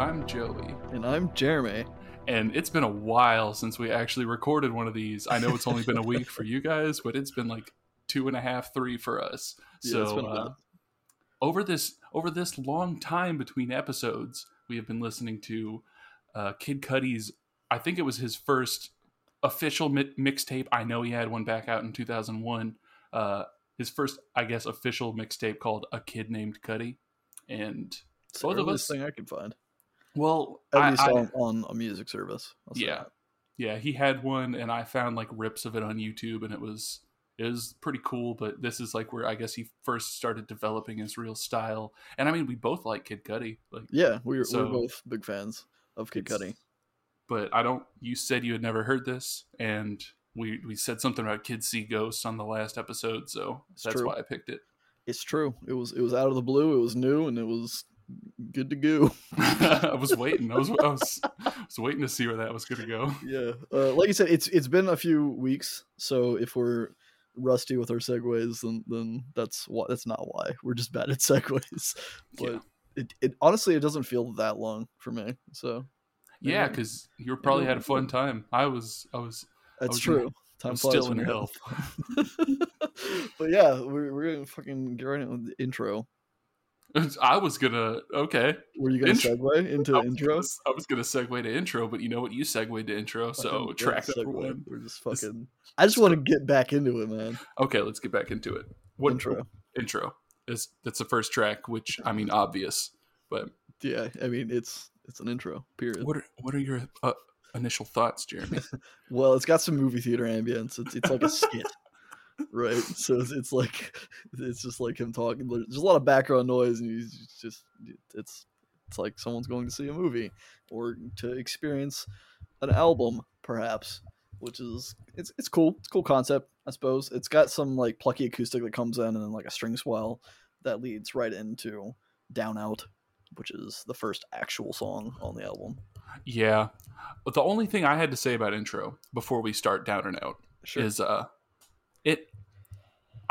I'm Joey. And I'm Jeremy. And it's been a while since we actually recorded one of these. I know it's only been a week for you guys, but it's been like two and a half, three for us. Yeah, it's so been a uh, over this over this long time between episodes, we have been listening to uh, Kid Cudi's. I think it was his first official mi- mixtape. I know he had one back out in 2001. Uh, his first, I guess, official mixtape called "A Kid Named Cudi," and It's both the of us- thing I could find. Well, At I- least I- on, on a music service. I'll yeah yeah he had one and i found like rips of it on youtube and it was it was pretty cool but this is like where i guess he first started developing his real style and i mean we both like kid cudi like Yeah, we're, So- we're both big fans of Kid Cudi. but i don't you said you had never heard this and we we said something about kids see ghosts on the last episode so It's that's true. why i picked it It's true. It was it was out of the blue. It was new and it was good to go. i was waiting I was, I was i was waiting to see where that was gonna go yeah, uh, like you said, it's it's been a few weeks. So if we're rusty with our segues, then then that's why. That's not why. We're just bad at segues. But Yeah. it, it honestly it doesn't feel that long for me. So yeah because you probably had a fun time i was i was that's was in- true. Time was flies still in hell. but yeah, we're, we're gonna fucking get right into the intro. i was gonna okay Were you gonna Intro- segue into I intro? gonna- I was gonna segue to intro, but you know what? You segued to intro, so Fucking- yeah, track number one. We're just This- fucking. I just want to get back into it, man. Okay, let's get back into it. What Intro. Intro is that's the first track, which I mean, obvious. But Yeah, I mean it's it's an intro. Period. what are what are your uh, initial thoughts, Jeremy? Well, it's got some movie theater ambience. It's it's like a skit, right? So it's, it's like it's just like him talking. There's a lot of background noise, and he's just it's it's like someone's going to see a movie or to experience an album, perhaps. Which is it's it's cool. It's a cool concept, I suppose. It's got some like plucky acoustic that comes in, and then like a string swell that leads right into "Down Out," which is the first actual song on the album. yeah, but the only thing I had to say about intro before we start down and out Sure. is uh, it.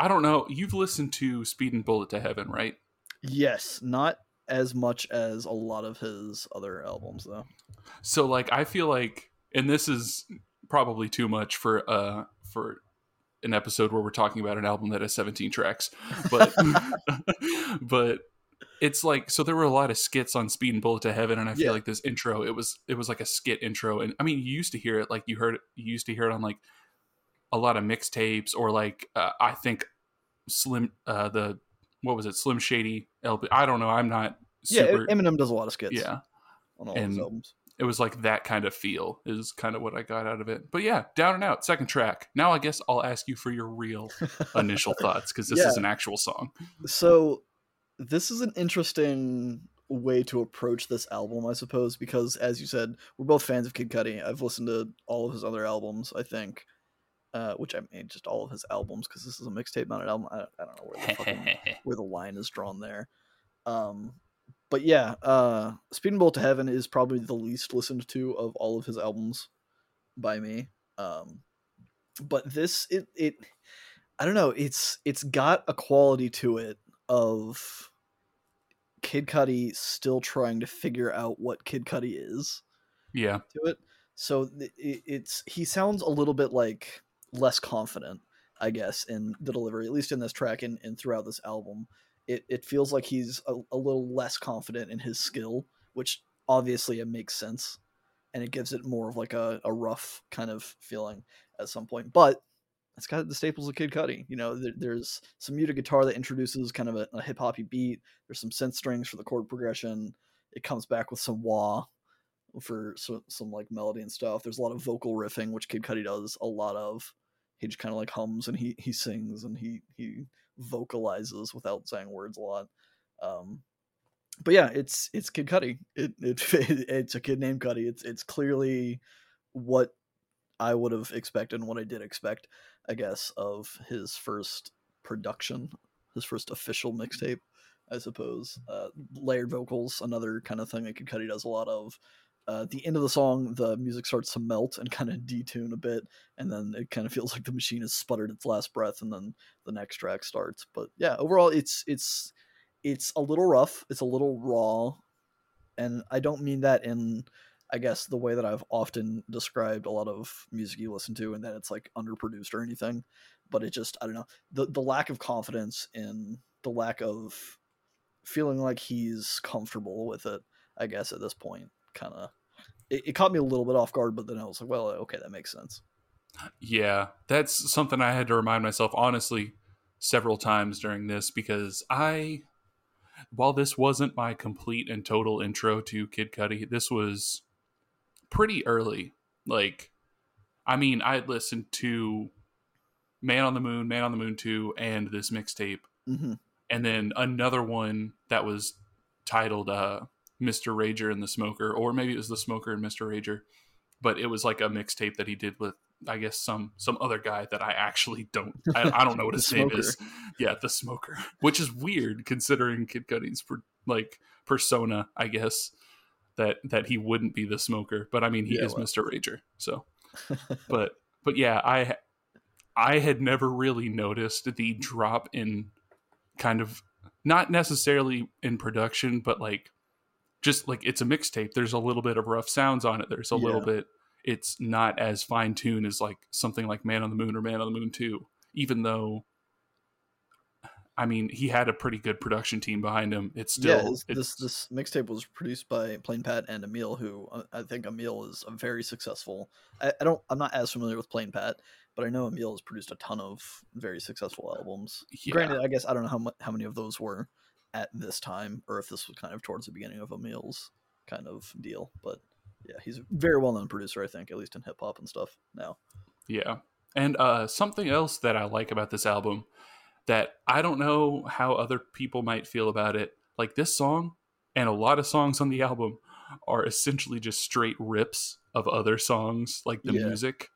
I don't know. You've listened to Speedin' Bullet to Heaven, right? Yes, not as much as a lot of his other albums, though. So like I feel like and this is probably too much for uh for an episode where we're talking about an album that has 17 tracks. But but it's like so there were a lot of skits on Speedin' Bullet to Heaven and I feel Yeah. like this intro it was it was like a skit intro and I mean you used to hear it like you heard you used to hear it on like a lot of mixtapes or like uh, I think Slim uh the what was it Slim Shady LP I don't know I'm not Yeah, Eminem does a lot of skits. yeah on all his And- albums. it was like that kind of feel is kind of what I got out of it. But yeah, down and out, second track. Now I guess I'll ask you for your real initial thoughts because this Yeah. is an actual song. So, this is an interesting way to approach this album, I suppose, because as you said, we're both fans of Kid Cudi. I've listened to all of his other albums, I think, uh, which I mean, just all of his albums, because this is a mixtape, not an album. I, I don't know where the fucking where the line is drawn there. Um, but yeah, uh, Speedin' Bullet to Heaven is probably the least listened to of all of his albums by me. Um, but this, it, it, I don't know. It's it's got a quality to it of Kid Cudi still trying to figure out what Kid Cudi is yeah, to it. So it, it's he sounds a little bit like less confident, I guess, in the delivery, at least in this track and, and throughout this album. It it feels like he's a, a little less confident in his skill, which obviously it makes sense, and it gives it more of like a, a rough kind of feeling at some point. But it's got the staples of Kid Cudi. You know, there, there's some muted guitar that introduces kind of a, a hip hoppy beat. There's some synth strings for the chord progression. It comes back with some wah for some, some like melody and stuff. There's a lot of vocal riffing, which Kid Cudi does a lot of. He just kind of like hums and he he sings and he he vocalizes without saying words a lot. Um, but yeah, it's it's Kid Cudi. It, it it's a kid named Cudi. It's it's clearly what I would have expected and what I did expect, I guess, of his first production, his first official mixtape. I suppose. Uh, layered vocals, another kind of thing that Kid Cudi does a lot of. Uh, at the end of the song, the music starts to melt and kind of detune a bit, and then it kind of feels like the machine has sputtered its last breath, and then the next track starts. But yeah, overall, it's it's it's a little rough. It's a little raw, and I don't mean that in I guess the way that I've often described a lot of music you listen to, and that it's like underproduced or anything. But it just I don't know the the lack of confidence in the lack of feeling like he's comfortable with it. I guess at this point, kind of it, it caught me a little bit off guard, but then I was like, well, okay, that makes sense. Yeah, that's something I had to remind myself honestly several times during this because I while this wasn't my complete and total intro to Kid Cudi, this was pretty early. Like, I mean, I had listened to Man on the Moon, Man on the Moon 2, and this mixtape. Mm-hmm. And then another one that was titled uh, Mr. Rager and the Smoker, or maybe it was The Smoker and Mr. Rager. But it was like a mixtape that he did with I guess some some other guy that I actually don't I, I don't know what his name is. Yeah, the smoker, which is weird considering Kid Cudi's per, like persona. I guess that that he wouldn't be the smoker, but I mean he yeah, is well. Mister Rager. So, but but yeah, I I had never really noticed the drop in kind of not necessarily in production, but like just like it's a mixtape. There's a little bit of rough sounds on it. There's a yeah. little bit it's not as fine tuned as like something like Man on the Moon or Man on the Moon 2, even though I mean, he had a pretty good production team behind him. It's still yeah, it's, this this mixtape was produced by Plain Pat and Emile, who uh, I think Emile is a very successful. I, I, don't, I'm not as familiar with Plain Pat, but I know Emile has produced a ton of very successful albums. Yeah. Granted, I guess I don't know how much, how many of those were at this time, or if this was kind of towards the beginning of Emile's kind of deal. But yeah, he's a very well known producer, I think, at least in hip hop and stuff now. Yeah. And uh, something else that I like about this album that I don't know how other people might feel about it. Like this song and a lot of songs on the album are essentially just straight rips of other songs, like the yeah. music,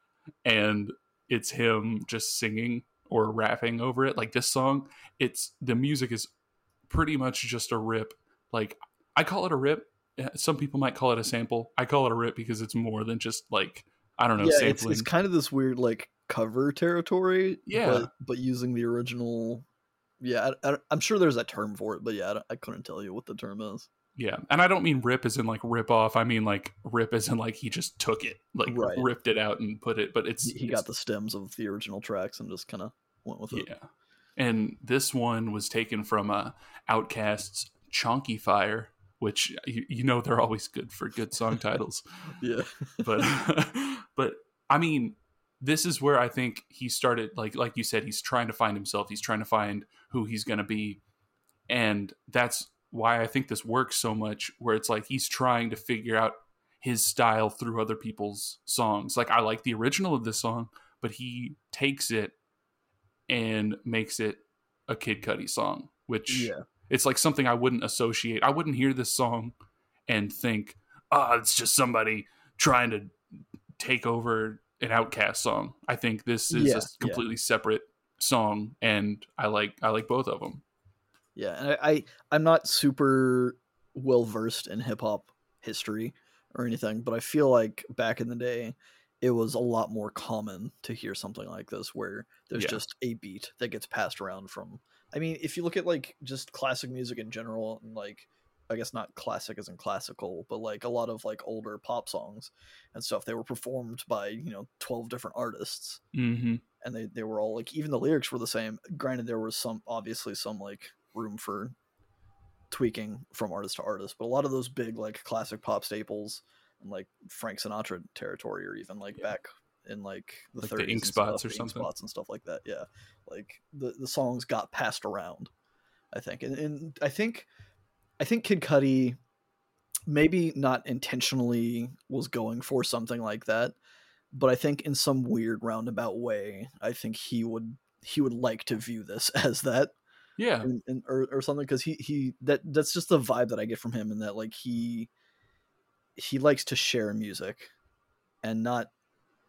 and it's him just singing or rapping over it. Like this song, it's the music is pretty much just a rip. Like I call it a rip eh, some people might call it a sample. I call it a rip because it's more than just like I don't know. Yeah, it's, it's, kind of this weird like cover territory. Yeah, but, but using the original. Yeah, I, am sure there's a term for it, but yeah, I, I, couldn't tell you what the term is. Yeah, and I don't mean rip as in like rip off. I mean like rip as in like he just took it, like right. ripped it out and put it. But it's he it's, got the stems of the original tracks and just kind of went with it. Yeah, and this one was taken from uh, OutKast's Chonky Fire, which you, you know they're always good for good song titles. yeah. but but I mean, this is where I think he started like like you said he's trying to find himself, he's trying to find who he's going to be. And that's why I think this works so much where it's like he's trying to figure out his style through other people's songs. Like I like the original of this song, but he takes it and makes it a Kid Cudi song, which yeah it's like something I wouldn't associate. I wouldn't hear this song and think, "Ah, oh, it's just somebody trying to take over an OutKast song." I think this is yeah, a completely yeah. separate song, and I like I like both of them. Yeah, and I, I I'm not super well versed in hip hop history or anything, but I feel like back in the day, it was a lot more common to hear something like this where there's yeah. just a beat that gets passed around from I mean, if you look at like just classic music in general, and like I guess not classic as in classical, but like a lot of like older pop songs and stuff, they were performed by you know twelve different artists, mm-hmm. and they they were all like even the lyrics were the same. Granted, there was some obviously some like room for tweaking from artist to artist, but a lot of those big like classic pop staples like Frank Sinatra territory, or even like yeah. back in like the like 30s the ink spots stuff, or something? Spots and stuff like that yeah. Like the the songs got passed around i think. And, and i think i think kid cudi maybe not intentionally was going for something like that but i think in some weird roundabout way i think he would he would like to view this as that. Yeah. And, and or, or something because he he that that's just the vibe that i get from him and that like he he likes to share music and not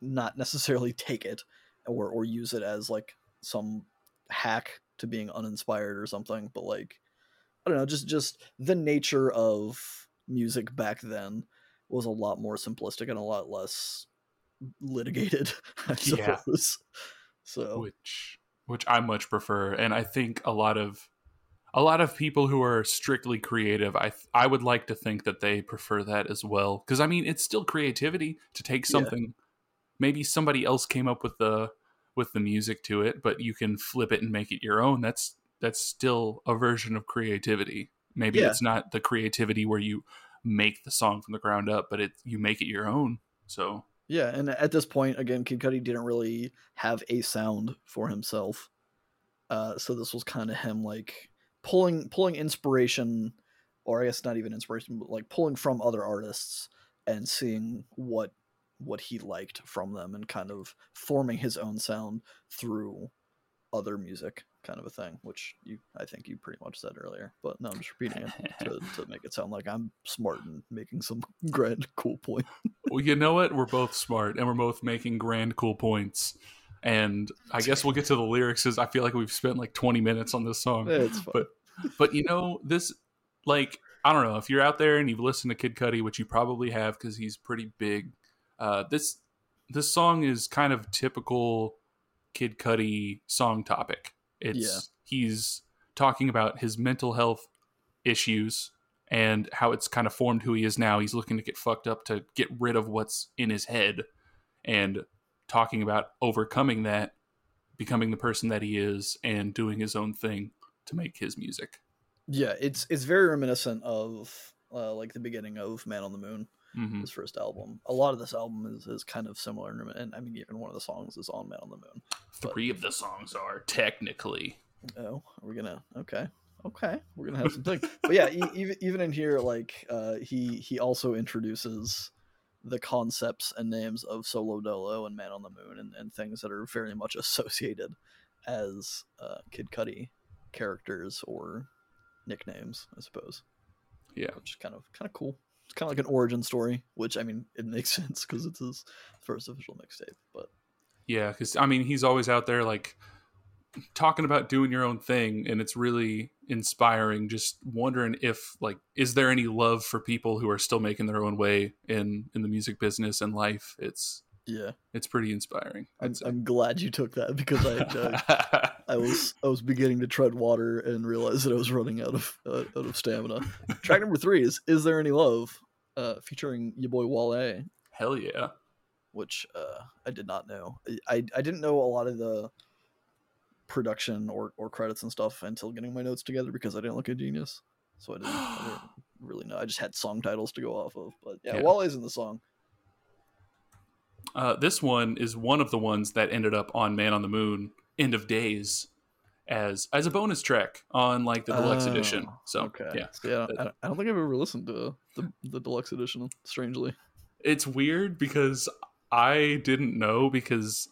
not necessarily take it or or use it as like some hack to being uninspired or something but like i don't know just just the nature of music back then was a lot more simplistic and a lot less litigated i suppose yeah. so which which i much prefer and i think a lot of a lot of people who are strictly creative, I I would like to think that they prefer that as well. Because I mean, it's still creativity to take Yeah. something. Maybe somebody else came up with the with the music to it, but you can flip it and make it your own. That's that's still a version of creativity. Maybe Yeah. it's not the creativity where you make the song from the ground up, but it you make it your own. So Yeah, and at this point, again, Kid Cudi didn't really have a sound for himself, uh, so this was kind of him like pulling pulling inspiration, or I guess not even inspiration, but like pulling from other artists and seeing what what he liked from them, and kind of forming his own sound through other music, kind of a thing. Which you, I think you pretty much said earlier, but no, I'm just repeating it to, to make it sound like I'm smart and making some grand cool point. well, you know what? We're both smart and we're both making grand cool points. And I guess we'll get to the lyrics because I feel like we've spent like 20 minutes on this song. It's. But but you know this like I don't know if you're out there and you've listened to Kid Cudi, which you probably have because he's pretty big. Uh, this this song is kind of typical Kid Cudi song topic. It's Yeah. he's talking about his mental health issues and how it's kind of formed who he is now. He's looking to get fucked up to get rid of what's in his head and talking about overcoming that, becoming the person that he is, and doing his own thing to make his music. Yeah, it's it's very reminiscent of uh, like the beginning of Man on the Moon, hmm his first album. A lot of this album is, is kind of similar, and I mean even one of the songs is on Man on the Moon. But- Three of the songs are technically. Oh, we're we gonna? Okay, okay, we're gonna have some things. but yeah, e- even even in here, like uh, he he also introduces the concepts and names of Solo Dolo and Man on the Moon, and, and things that are very much associated as uh, Kid Cudi characters or nicknames, I suppose. Yeah. which is kind of kind of cool. It's kind of like an origin story, which I mean, it makes sense because it's his first official mixtape. But Yeah, because I mean, he's always out there like talking about doing your own thing, and it's really inspiring. Just wondering if like, is there any love for people who are still making their own way in in the music business and life? It's yeah, it's pretty inspiring. I'm. I'm glad you took that because I uh, I was I was beginning to tread water and realize that I was running out of uh, out of stamina. Track number three is "Is There Any Love," uh, featuring your boy Wale, Hell yeah. which uh, I did not know. I I didn't know a lot of the production or, or credits and stuff until getting my notes together because I didn't look at Genius, so I didn't, I didn't really know. I just had song titles to go off of. But yeah, Yeah. Wale's in the song. Uh, this one is one of the ones that ended up on Man on the Moon End of Days as as a bonus track on like the deluxe edition. Oh, So okay, yeah, So, yeah, I, I don't think I've ever listened to the the deluxe edition. Strangely, it's weird because I didn't know because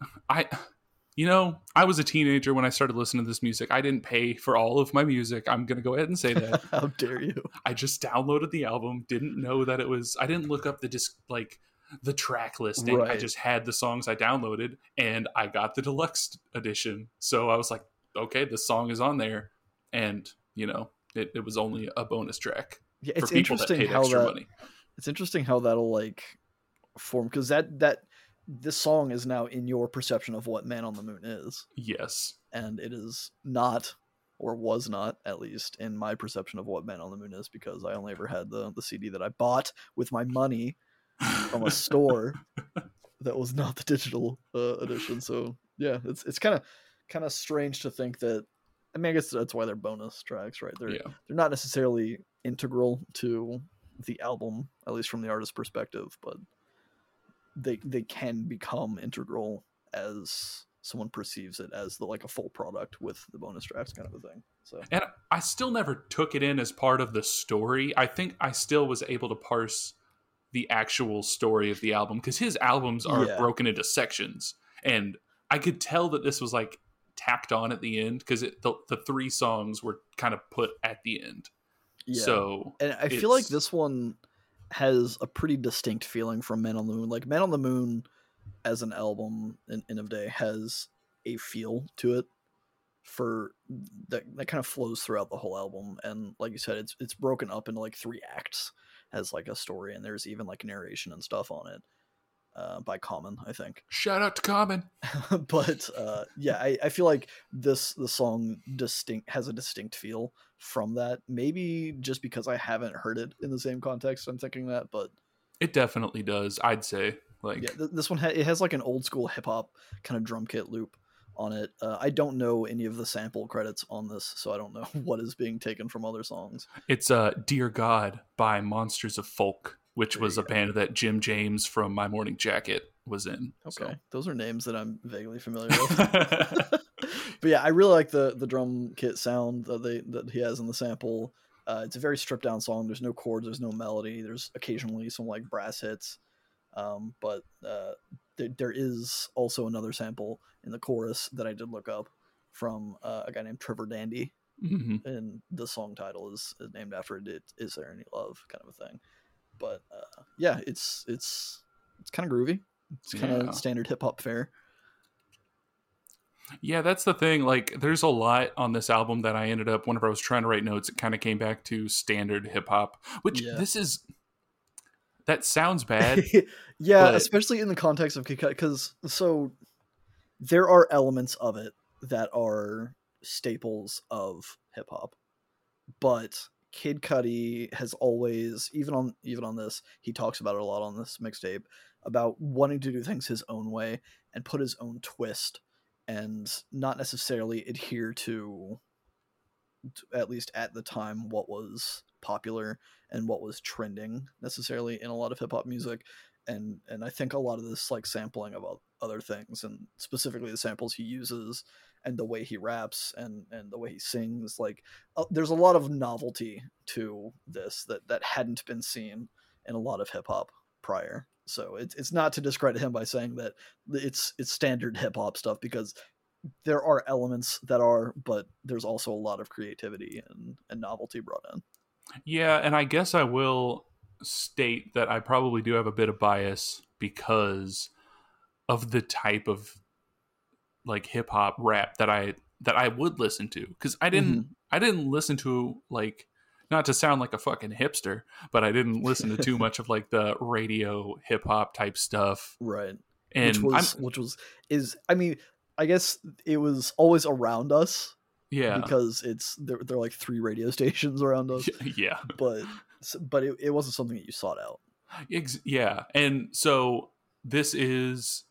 I you know, I was a teenager when I started listening to this music. I didn't pay for all of my music. I'm going to go ahead and say that. how dare you? I just downloaded the album, didn't know that it was I didn't look up the disc like the track listing. I just had the songs I downloaded and I got the deluxe edition. So I was like, okay, this song is on there and, you know, it, it was only a bonus track Yeah, for it's people that interesting paid how extra that money. it's interesting how that'll like form because that that this song is now in your perception of what Man on the Moon is, Yes. and it is not or was not at least in my perception of what Man on the Moon is because I only ever had the the CD that I bought with my money from a store that was not the digital uh, edition. So yeah, it's it's kind of kind of strange to think that. I mean, I guess that's why they're bonus tracks, right? They're yeah. they're not necessarily integral to the album, at least from the artist's perspective, but they they can become integral as someone perceives it as the like a full product with the bonus tracks kind of a thing. So And I still never took it in as part of the story. I think I still was able to parse the actual story of the album because his albums are Yeah. broken into sections. And I could tell that this was like tacked on at the end because the, the three songs were kind of put at the end. yeah, So and I feel like this one has a pretty distinct feeling from Man on the Moon. Like Man on the Moon as an album in End of Day has a feel to it for that that kind of flows throughout the whole album and like you said it's it's broken up into like three acts as like a story and there's even like narration and stuff on it uh, by Common, I think. Shout out to Common. but uh, yeah, I, I feel like this the song distinct has a distinct feel from that. Maybe just because I haven't heard it in the same context, I'm thinking that. But it definitely does. I'd say like yeah, th- this one ha- it has like an old school hip hop kind of drum kit loop on it. Uh, I don't know any of the sample credits on this, so I don't know what is being taken from other songs. It's uh, "Dear God" by Monsters of Folk, which There was a band that Jim James from My Morning Jacket was in. Okay, So. those are names that I'm vaguely familiar with. but yeah, I really like the the drum kit sound that they that he has in the sample. Uh, it's a very stripped down song. There's no chords. There's no melody. There's occasionally some like brass hits, um, but uh, there, there is also another sample in the chorus that I did look up from uh, a guy named Trevor Dandy, Mhm. and the song title is, is named after it. it. Is there any love? Kind of a thing. But uh, yeah, it's it's it's kind of groovy. It's kind of Yeah. standard hip hop fare. Yeah, that's the thing. Like, there's a lot on this album that I ended up, whenever I was trying to write notes, it kind of came back to standard hip hop, which Yeah. this is. That sounds bad. yeah, but- especially in the context of Kid Cudi, because so there are elements of it that are staples of hip hop, but Kid Cudi has always, even on even on this, he talks about it a lot on this mixtape about wanting to do things his own way and put his own twist, and not necessarily adhere to, at least at the time what was popular and what was trending necessarily in a lot of hip hop music. And and I think a lot of this like sampling of other things and specifically the samples he uses and the way he raps and and the way he sings like uh, there's a lot of novelty to this that that hadn't been seen in a lot of hip hop prior. So it's it's not to discredit him by saying that it's it's standard hip hop stuff because there are elements that are but there's also a lot of creativity and and novelty brought in. Yeah, and I guess I will state that I probably do have a bit of bias because of the type of like hip hop rap that I that I would listen to because I didn't mm-hmm. I didn't listen to like not to sound like a fucking hipster, but I didn't listen to too much of like the radio hip hop type stuff. right And which was which was is I mean I guess it was always around us yeah, because it's there, there are like three radio stations around us, yeah. but but it, it wasn't something that you sought out. Ex- yeah, and so this is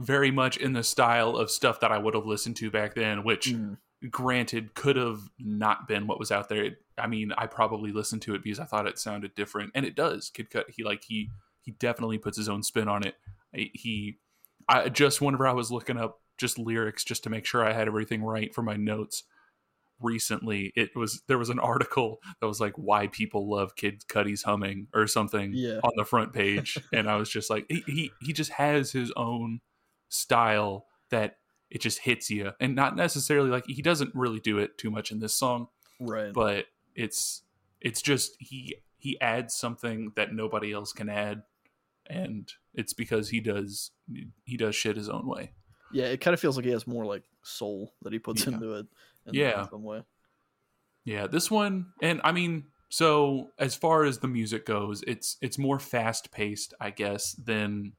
very much in the style of stuff that I would have listened to back then, which Mm, granted could have not been what was out there. It- I mean, I probably listened to it because I thought it sounded different, and it does. Kid Cut, he like he he definitely puts his own spin on it. He, I just whenever I was looking up just lyrics just to make sure I had everything right for my notes recently it was there was an article that was like why people love kid Cudi's humming or something Yeah. on the front page and i was just like he, he he just has his own style that it just hits you and not necessarily like he doesn't really do it too much in this song right. but it's it's just he he adds something that nobody else can add and it's because he does he does shit his own way yeah, it kind of feels like he has more like soul that he puts Yeah. into it. In Yeah. some way. Yeah, this one, and I mean, so as far as the music goes, it's it's more fast paced, I guess, than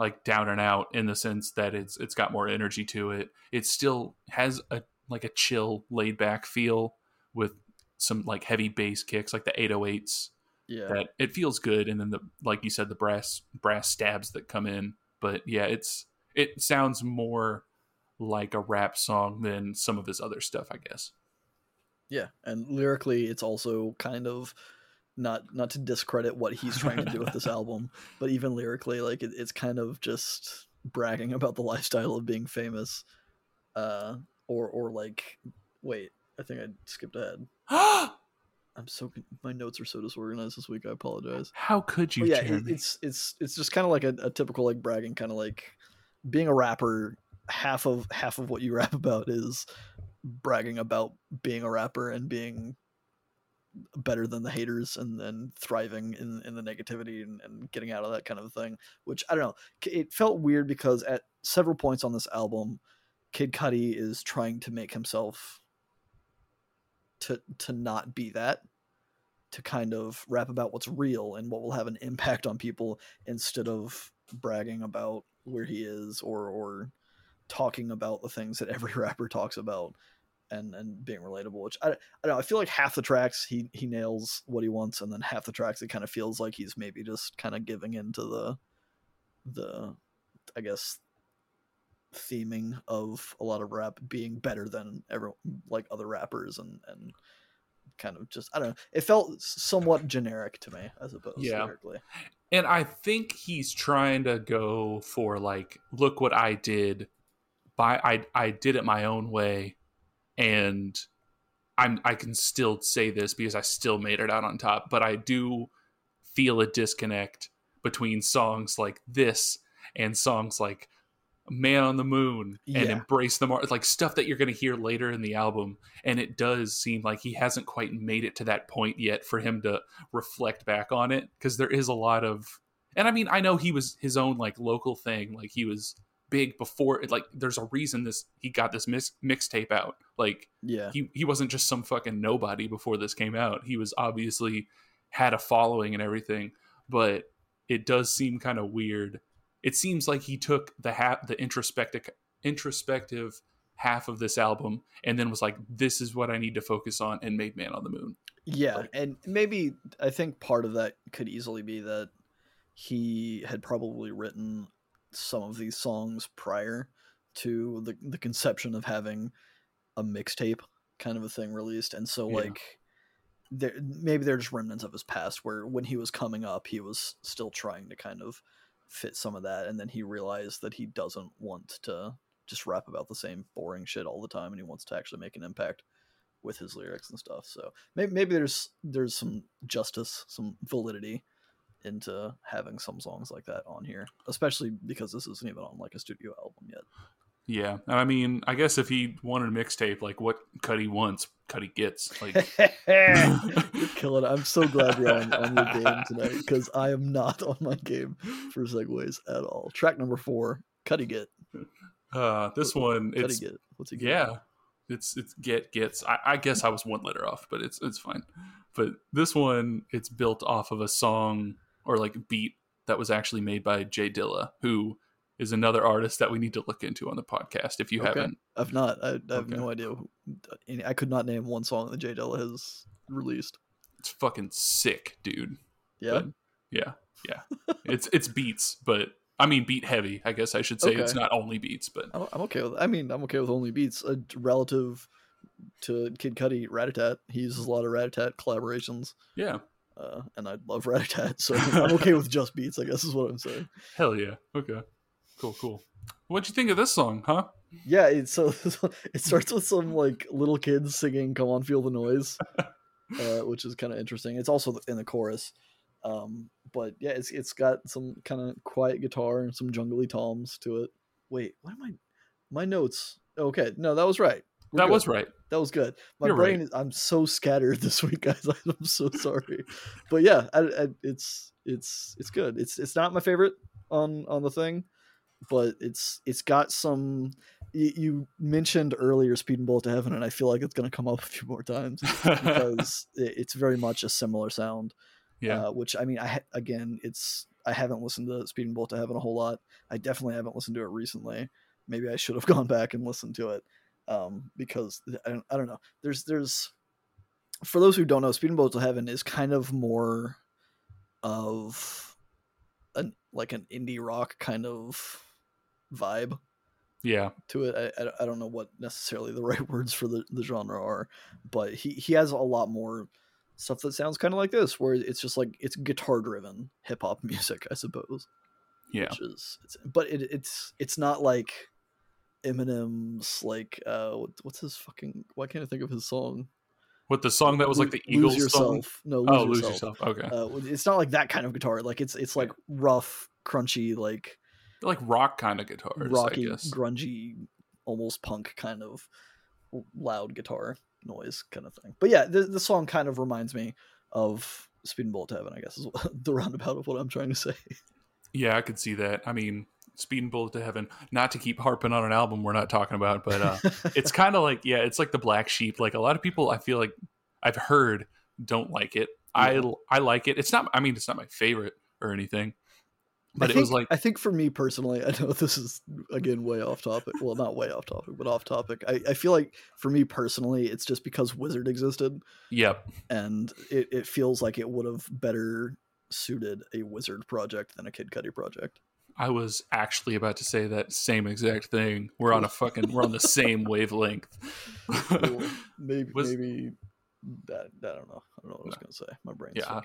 like down and out in the sense that it's it's got more energy to it. It still has a like a chill, laid back feel with some like heavy bass kicks, like the 808s. Yeah. That it feels good, and then the like you said, the brass brass stabs that come in. But yeah, it's it sounds more like a rap song than some of his other stuff, I guess. Yeah, and lyrically, it's also kind of not not to discredit what he's trying to do with this album, but even lyrically, like it, it's kind of just bragging about the lifestyle of being famous, uh, or or like, wait, I think I skipped ahead. I'm so my notes are so disorganized this week. I apologize. How could you, But yeah, it, it's it's it's just kind of like a, a typical like bragging kind of like being a rapper. Half of half of what you rap about is bragging about being a rapper and being better than the haters and then thriving in, in the negativity and, and getting out of that kind of thing which i don't know it felt weird because at several points on this album kid cudi is trying to make himself to to not be that to kind of rap about what's real and what will have an impact on people instead of bragging about where he is or or talking about the things that every rapper talks about and and being relatable which I, I don't know i feel like half the tracks he he nails what he wants and then half the tracks it kind of feels like he's maybe just kind of giving into the the i guess theming of a lot of rap being better than ever like other rappers and and kind of just I don't know. It felt somewhat generic to me as opposed yeah. lyrically. And I think he's trying to go for like, look what I did. By I I did it my own way, and I'm I can still say this because I still made it out on top. But I do feel a disconnect between songs like this and songs like Man on the Moon and yeah. Embrace the Mar like stuff that you're going to hear later in the album. And it does seem like he hasn't quite made it to that point yet for him to reflect back on it because there is a lot of, and I mean, I know he was his own like local thing, like he was big before it like there's a reason this he got this mix, mixtape out. Like yeah. he, he wasn't just some fucking nobody before this came out. He was obviously had a following and everything but it does seem kind of weird. It seems like he took the half the introspective introspective half of this album and then was like this is what i need to focus on and made man on the moon. Yeah like, and maybe i think part of that could easily be that he had probably written some of these songs prior to the, the conception of having a mixtape kind of a thing released and so yeah. like there maybe they're just remnants of his past where when he was coming up he was still trying to kind of fit some of that and then he realized that he doesn't want to just rap about the same boring shit all the time and he wants to actually make an impact with his lyrics and stuff so maybe, maybe there's there's some justice some validity into having some songs like that on here especially because this isn't even on like a studio album yet yeah, I mean, I guess if he wanted a mixtape, like what Cudi wants, Cudi gets. Like, you're killing it. I'm so glad you're on, on your game tonight because I am not on my game for segues at all. Track number four, Cudi get. Uh, this one, Cudi it's get. What's he get? Yeah, it's it's get gets. I, I guess I was one letter off, but it's it's fine. But this one, it's built off of a song or like beat that was actually made by Jay Dilla, who is another artist that we need to look into on the podcast if you okay. haven't. I've not. I, I have okay. no idea. I could not name one song that Jay Dilla has released. It's fucking sick, dude. Yeah. But yeah. Yeah. it's it's beats, but I mean beat heavy. I guess I should say okay. it's not only beats, but I'm okay with. I mean, I'm okay with only beats. A relative to Kid Cudi, Ratatat. He uses a lot of Ratatat collaborations. Yeah. Uh, and I love Ratatat, so I'm okay with just beats. I guess is what I'm saying. Hell yeah. Okay. Cool, cool. What'd you think of this song, huh? Yeah, it, so it starts with some like little kids singing "Come on, Feel the Noise," uh, which is kind of interesting. It's also in the chorus, um, but yeah, it's it's got some kind of quiet guitar and some jungly toms to it. Wait, what am I? My notes. Okay, no, that was right. We're that good. was right. That was good. My You're brain right. is. I'm so scattered this week, guys. I'm so sorry, but yeah, I, I, it's it's it's good. It's it's not my favorite on on the thing but it's it's got some you, mentioned earlier speedin' bullet to heaven and i feel like it's going to come up a few more times because it's very much a similar sound yeah uh, which i mean i again it's i haven't listened to speedin' bullet to heaven a whole lot i definitely haven't listened to it recently maybe i should have gone back and listened to it um, because I don't, I don't know. There's there's for those who don't know speedin' bullet to heaven is kind of more of an like an indie rock kind of vibe yeah. to it. I, I don't know what necessarily the right words for the, the genre are but he he has a lot more stuff that sounds kind of like this where it's just like it's guitar driven hip-hop music i suppose. Yeah. Which is it's, but it, it's it's not like eminem's like uh what's his fucking why can't i think of his song what the song that was like the Eagles lose yourself. Song? No, lose oh, lose yourself. Okay, uh, it's not like that kind of guitar. Like it's it's like rough, crunchy, like like rock kind of guitars, rocky, grungy, almost punk kind of loud guitar noise kind of thing. But yeah, the, the song kind of reminds me of Speedin' Bullet to Heaven. I guess is the roundabout of what I'm trying to say. Yeah, I could see that. I mean, Speedin' Bullet to Heaven. Not to keep harping on an album we're not talking about, but uh, it's kind of like yeah, it's like the Black Sheep. Like a lot of people, I feel like I've heard don't like it, I I like it. It's not. I mean, it's not my favorite or anything, but I it think, was like I think for me personally, I know this is again way off topic. Well, not way off topic, but off topic. I, I feel like for me personally, it's just because WZRD existed, yep. and it, it feels like it would have better suited a WZRD project than a Kid Cudi project. I was actually about to say that same exact thing. We're on a fucking we're on the same wavelength. Cool. maybe Was- maybe that I don't know. I don't know what I was gonna say. My brain's yeah, I,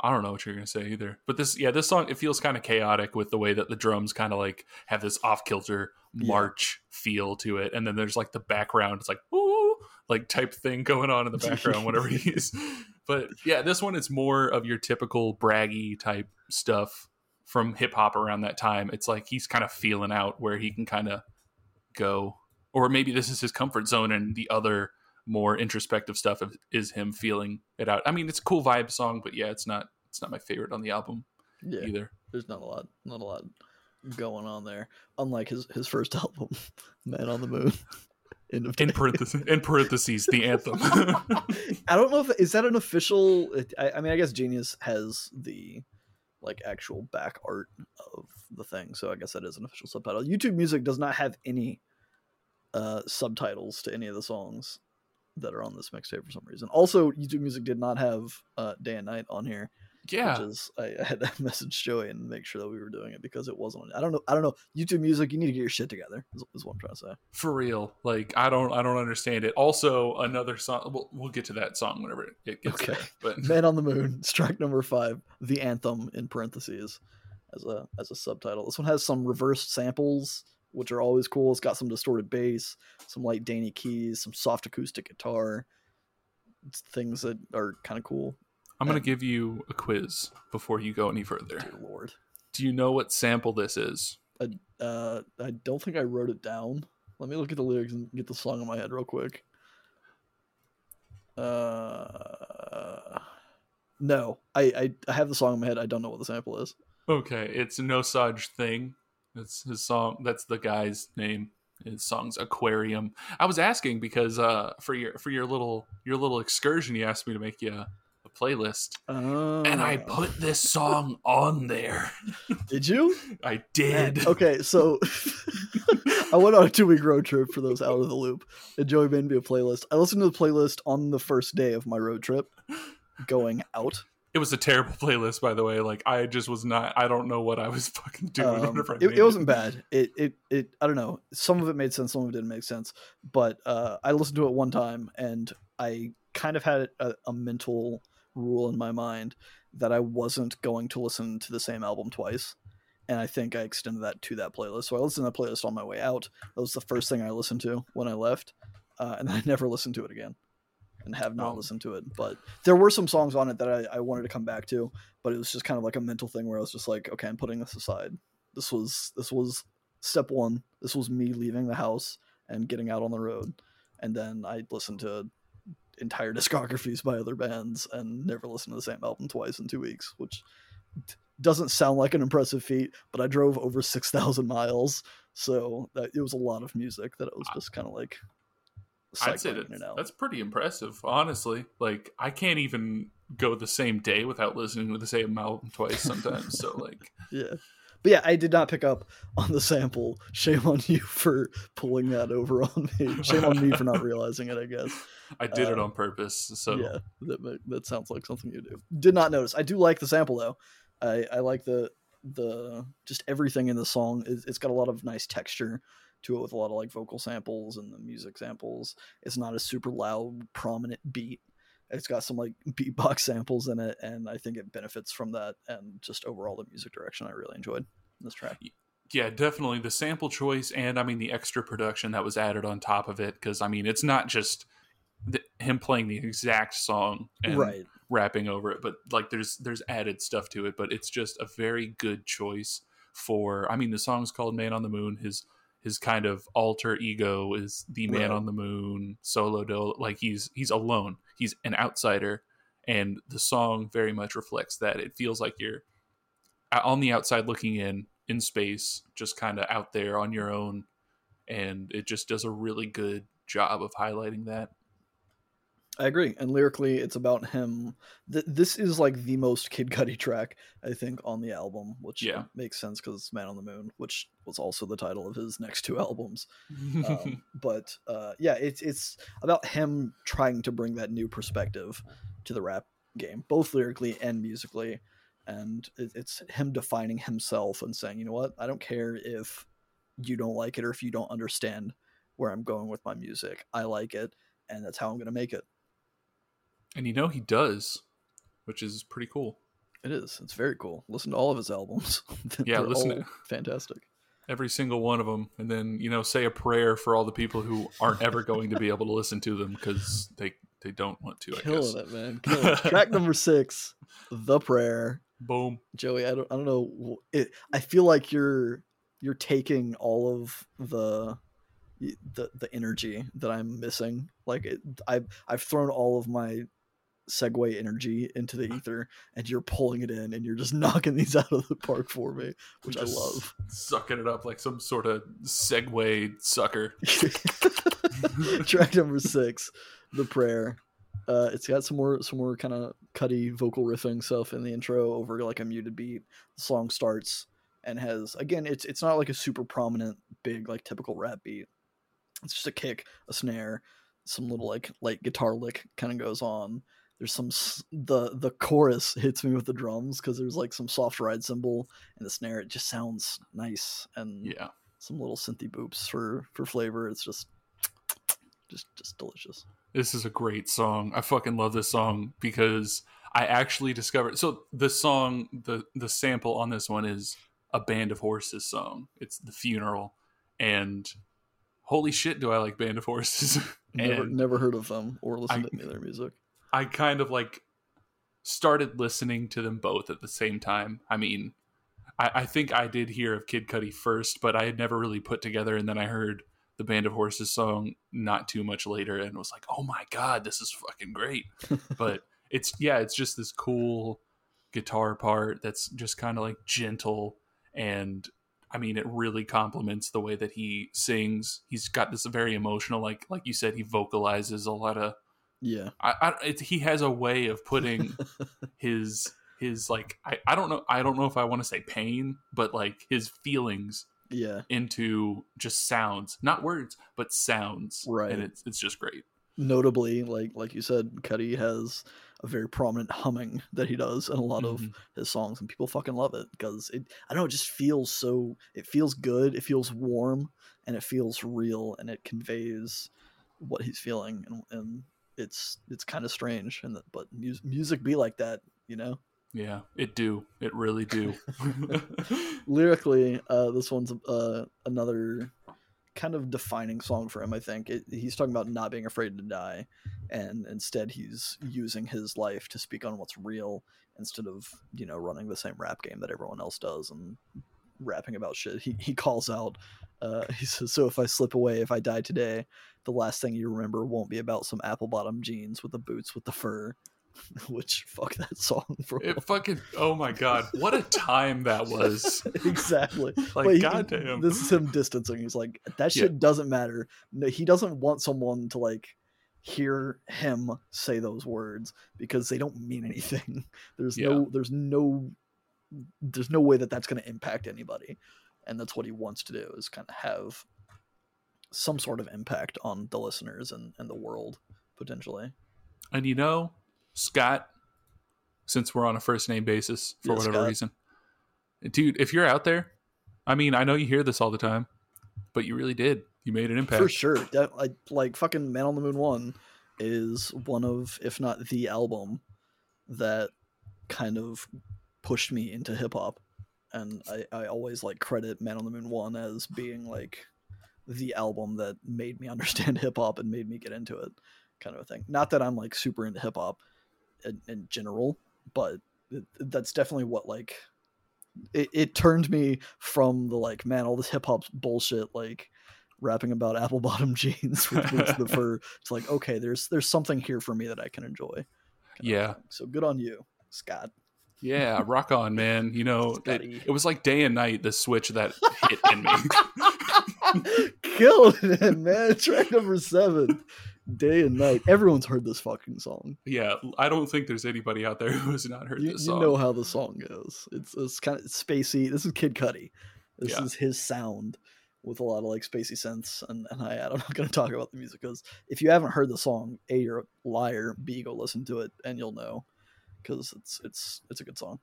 I don't know what you're gonna say either. But this, yeah, this song it feels kind of chaotic with the way that the drums kind of like have this off kilter Yeah. march feel to it, and then there's like the background, it's like ooh, like type thing going on in the background, whatever he's. But yeah, this one it's more of your typical braggy type stuff from hip hop around that time. It's like he's kind of feeling out where he can kind of go, or maybe this is his comfort zone, and the other more introspective stuff is him feeling it out. I mean, it's a cool vibe song, but yeah, it's not it's not my favorite on the album yeah. either. There's not a lot, not a lot going on there. Unlike his his first album, Man on the Moon. End of In parentheses, in parentheses, the anthem. I don't know if is that an official. I, I mean, I guess Genius has the like actual back art of the thing, so I guess that is an official subtitle. YouTube Music does not have any uh, subtitles to any of the songs that are on this mixtape for some reason. Also, YouTube Music did not have uh, Day and Night on here, yeah, which is I, I had to message Joey and make sure that we were doing it because it wasn't. I don't know. I don't know. YouTube Music, you need to get your shit together. Is, is what I'm trying to say. for real. Like I don't I don't understand it. Also, another song. We'll, we'll get to that song whenever it- gets Okay. there. But Man on the Moon, strike number five, the anthem in parentheses as a as a subtitle. This one has some reversed samples, which are always cool. It's got some distorted bass, some light Danny keys, some soft acoustic guitar. Things that are kind of cool. I'm gonna give you a quiz before you go any further. Dear Lord, Do you know what sample this is? I, uh, I don't think I wrote it down. Let me look at the lyrics and get the song in my head real quick. Uh, no, I, I I have the song in my head. I don't know what the sample is. Okay, it's Nosaj Thing. That's his song. That's the guy's name. His song's Aquarium. I was asking because uh, for your for your little your little excursion, you asked me to make you a, playlist, and I Oh. put this song on there. Did you? I did. Okay, so I went on a two week road trip for those out of the loop, and Joey made me a playlist. I listened to the playlist on the first day of my road trip, going out. It was a terrible playlist, by the way. Like I just was not. I don't know what I was fucking doing. Um, it, it wasn't bad. It, it it I don't know. Some of it made sense, some of it didn't make sense. But uh, I listened to it one time, and I kind of had a, a mental rule in my mind that I wasn't going to listen to the same album twice. And I think I extended that to that playlist. So I listened to that playlist on my way out. That was the first thing I listened to when I left, uh, and I never listened to it again, and have not Oh. listened to it. But there were some songs on it that I, I wanted to come back to, but it was just kind of like a mental thing where I was just like, okay, I'm putting this aside this was this was step one this was me leaving the house and getting out on the road and then i listened to entire discographies by other bands and never listened to the same album twice in two weeks which doesn't sound like an impressive feat but i drove over 6000 miles so that it was a lot of music that it was just kind of like I'd say cycling that in and out. that's pretty impressive, honestly. Like I can't even go the same day without listening to the same album twice sometimes. so like Yeah. But yeah, I did not pick up on the sample. Shame on you for pulling that over on me. Shame on me for not realizing it, I guess. I did it Uh, on purpose. So yeah, that that sounds like something you do. Did not notice. I do like the sample though. I I like the the just everything in the song. It's, it's got a lot of nice texture to it with a lot of like vocal samples and the music samples. It's not a super loud, prominent beat. It's got some like beatbox samples in it, and I think it benefits from that. And just overall, the music direction I really enjoyed in this track. yeah, definitely the sample choice and I mean the extra production that was added on top of it because I mean it's not just the, him playing the exact song and right. rapping over it, but like there's there's added stuff to it. But it's just a very good choice for. I mean, the song's called "Man on the Moon." His his kind of alter ego is the man Right. on the moon solo do like he's he's alone he's an outsider and the song very much reflects that. It feels like you're uh, on the outside looking in in space just kind of out there on your own and it just does a really good job of highlighting that I agree. And lyrically, it's about him. Th- this is like the most Kid Cudi track, I think, on the album, which Yeah. makes sense because it's Man on the Moon, which was also the title of his next two albums. Um, but uh, yeah, it's it's about him trying to bring that new perspective to the rap game, both lyrically and musically. And it, it's him defining himself and saying, you know what, I don't care if you don't like it or if you don't understand where I'm going with my music. I like it, and that's how I'm going to make it. And you know he does, which is pretty cool. It is. It's very cool. Listen to all of his albums. Yeah, listen to- fantastic. Every single one of them, and then you know say a prayer for all the people who aren't ever going to be able to listen to them because they they don't want to. I guess. Killing it, man. Killing it. Track number six, "The Prayer." Boom. Joey, I don't, I don't know. It, I feel like you're you're taking all of the the the energy that I'm missing. Like it, I've I've thrown all of my segue energy into the ether, and you're pulling it in, and you're just knocking these out of the park for me, which I love. Sucking it up like some sort of segue sucker. Track number six, "The Prayer." Uh, it's got some more some more kind of Cudi vocal riffing stuff in the intro over like a muted beat. The song starts and has again it's it's not like a super prominent big like typical rap beat. It's just a kick, a snare, some little like light guitar lick kind of goes on. There's some the the chorus hits me with the drums because there's like some soft ride cymbal and the snare. It just sounds nice and Yeah. some little synthy boops for for flavor. It's just just just delicious. This is a great song. I fucking love this song because I actually discovered so the song the the sample on this one is a Band of Horses song. It's the funeral and holy shit do I like Band of Horses. Never never heard of them or listened I- to any of their music. I kind of like started listening to them both at the same time. I mean, I, I think I did hear of Kid Cudi first, but I had never really put together. And then I heard the Band of Horses song not too much later, and was like, "Oh my god, this is fucking great!" but it's yeah, it's just this cool guitar part that's just kind of like gentle and. I mean, it really complements the way that he sings. He's got this very emotional, like like you said, he vocalizes a lot of Yeah. I, I he has a way of putting his his like I, I don't know I don't know if I want to say pain, but like his feelings Yeah. into just sounds, not words, but sounds. Right. And it's it's just great. Notably, like like you said, Cudi has a very prominent humming that he does in a lot of Mhm. his songs, and people fucking love it because it. I don't know, it just feels so. It feels good. It feels warm, and it feels real, and it conveys what he's feeling, and, and it's it's kind of strange. And that, but mus- music be like that, you know. Yeah, it do. It really do. lyrically, uh, this one's uh, another kind of defining song for him. I think it, he's talking about not being afraid to die, and instead he's using his life to speak on what's real instead of you know running the same rap game that everyone else does and rapping about shit. He he calls out. Uh, he says, "So if I slip away, if I die today, the last thing you remember won't be about some apple bottom jeans with the boots with the fur." Which fuck that song, bro. it fucking oh my god, what a time that was. exactly. Like goddamn. This is him distancing. He's like, that Yeah. shit doesn't matter. No, he doesn't want someone to like hear him say those words because they don't mean anything. There's Yeah. no, there's no, there's no way that that's going to impact anybody, and that's what he wants to do is kind of have some sort of impact on the listeners and, and the world potentially. And you know, Scott, since we're on a first name basis for Yeah, whatever Scott. reason, dude, if you're out there, I mean, I know you hear this all the time, but you really did. You made an impact. For sure. That, like, like fucking Man on the Moon 1 is one of, if not the album that kind of pushed me into hip hop. And I, I always like credit Man on the Moon 1 as being like the album that made me understand hip hop and made me get into it, kind of a thing. Not that I'm like super into hip hop in, in general, but it, that's definitely what like it, it turned me from the like man all this hip hop bullshit like rapping about apple bottom jeans to the fur it's like okay there's there's something here for me that i can enjoy Yeah. so good on you scott Yeah, rock on, man. You know, it, it was like day and night the switch that hit in me. killing it man track number seven Day and night. Everyone's heard this fucking song. Yeah, I don't think there's anybody out there who has not heard You, this song. you know how the song goes. It's it's kind of spacey. This is Kid Cudi. This Yeah. is his sound with a lot of like spacey synths and, and hi. I'm not going to talk about the music because if you haven't heard the song, a you're a liar. B go listen to it and you'll know because it's it's it's a good song.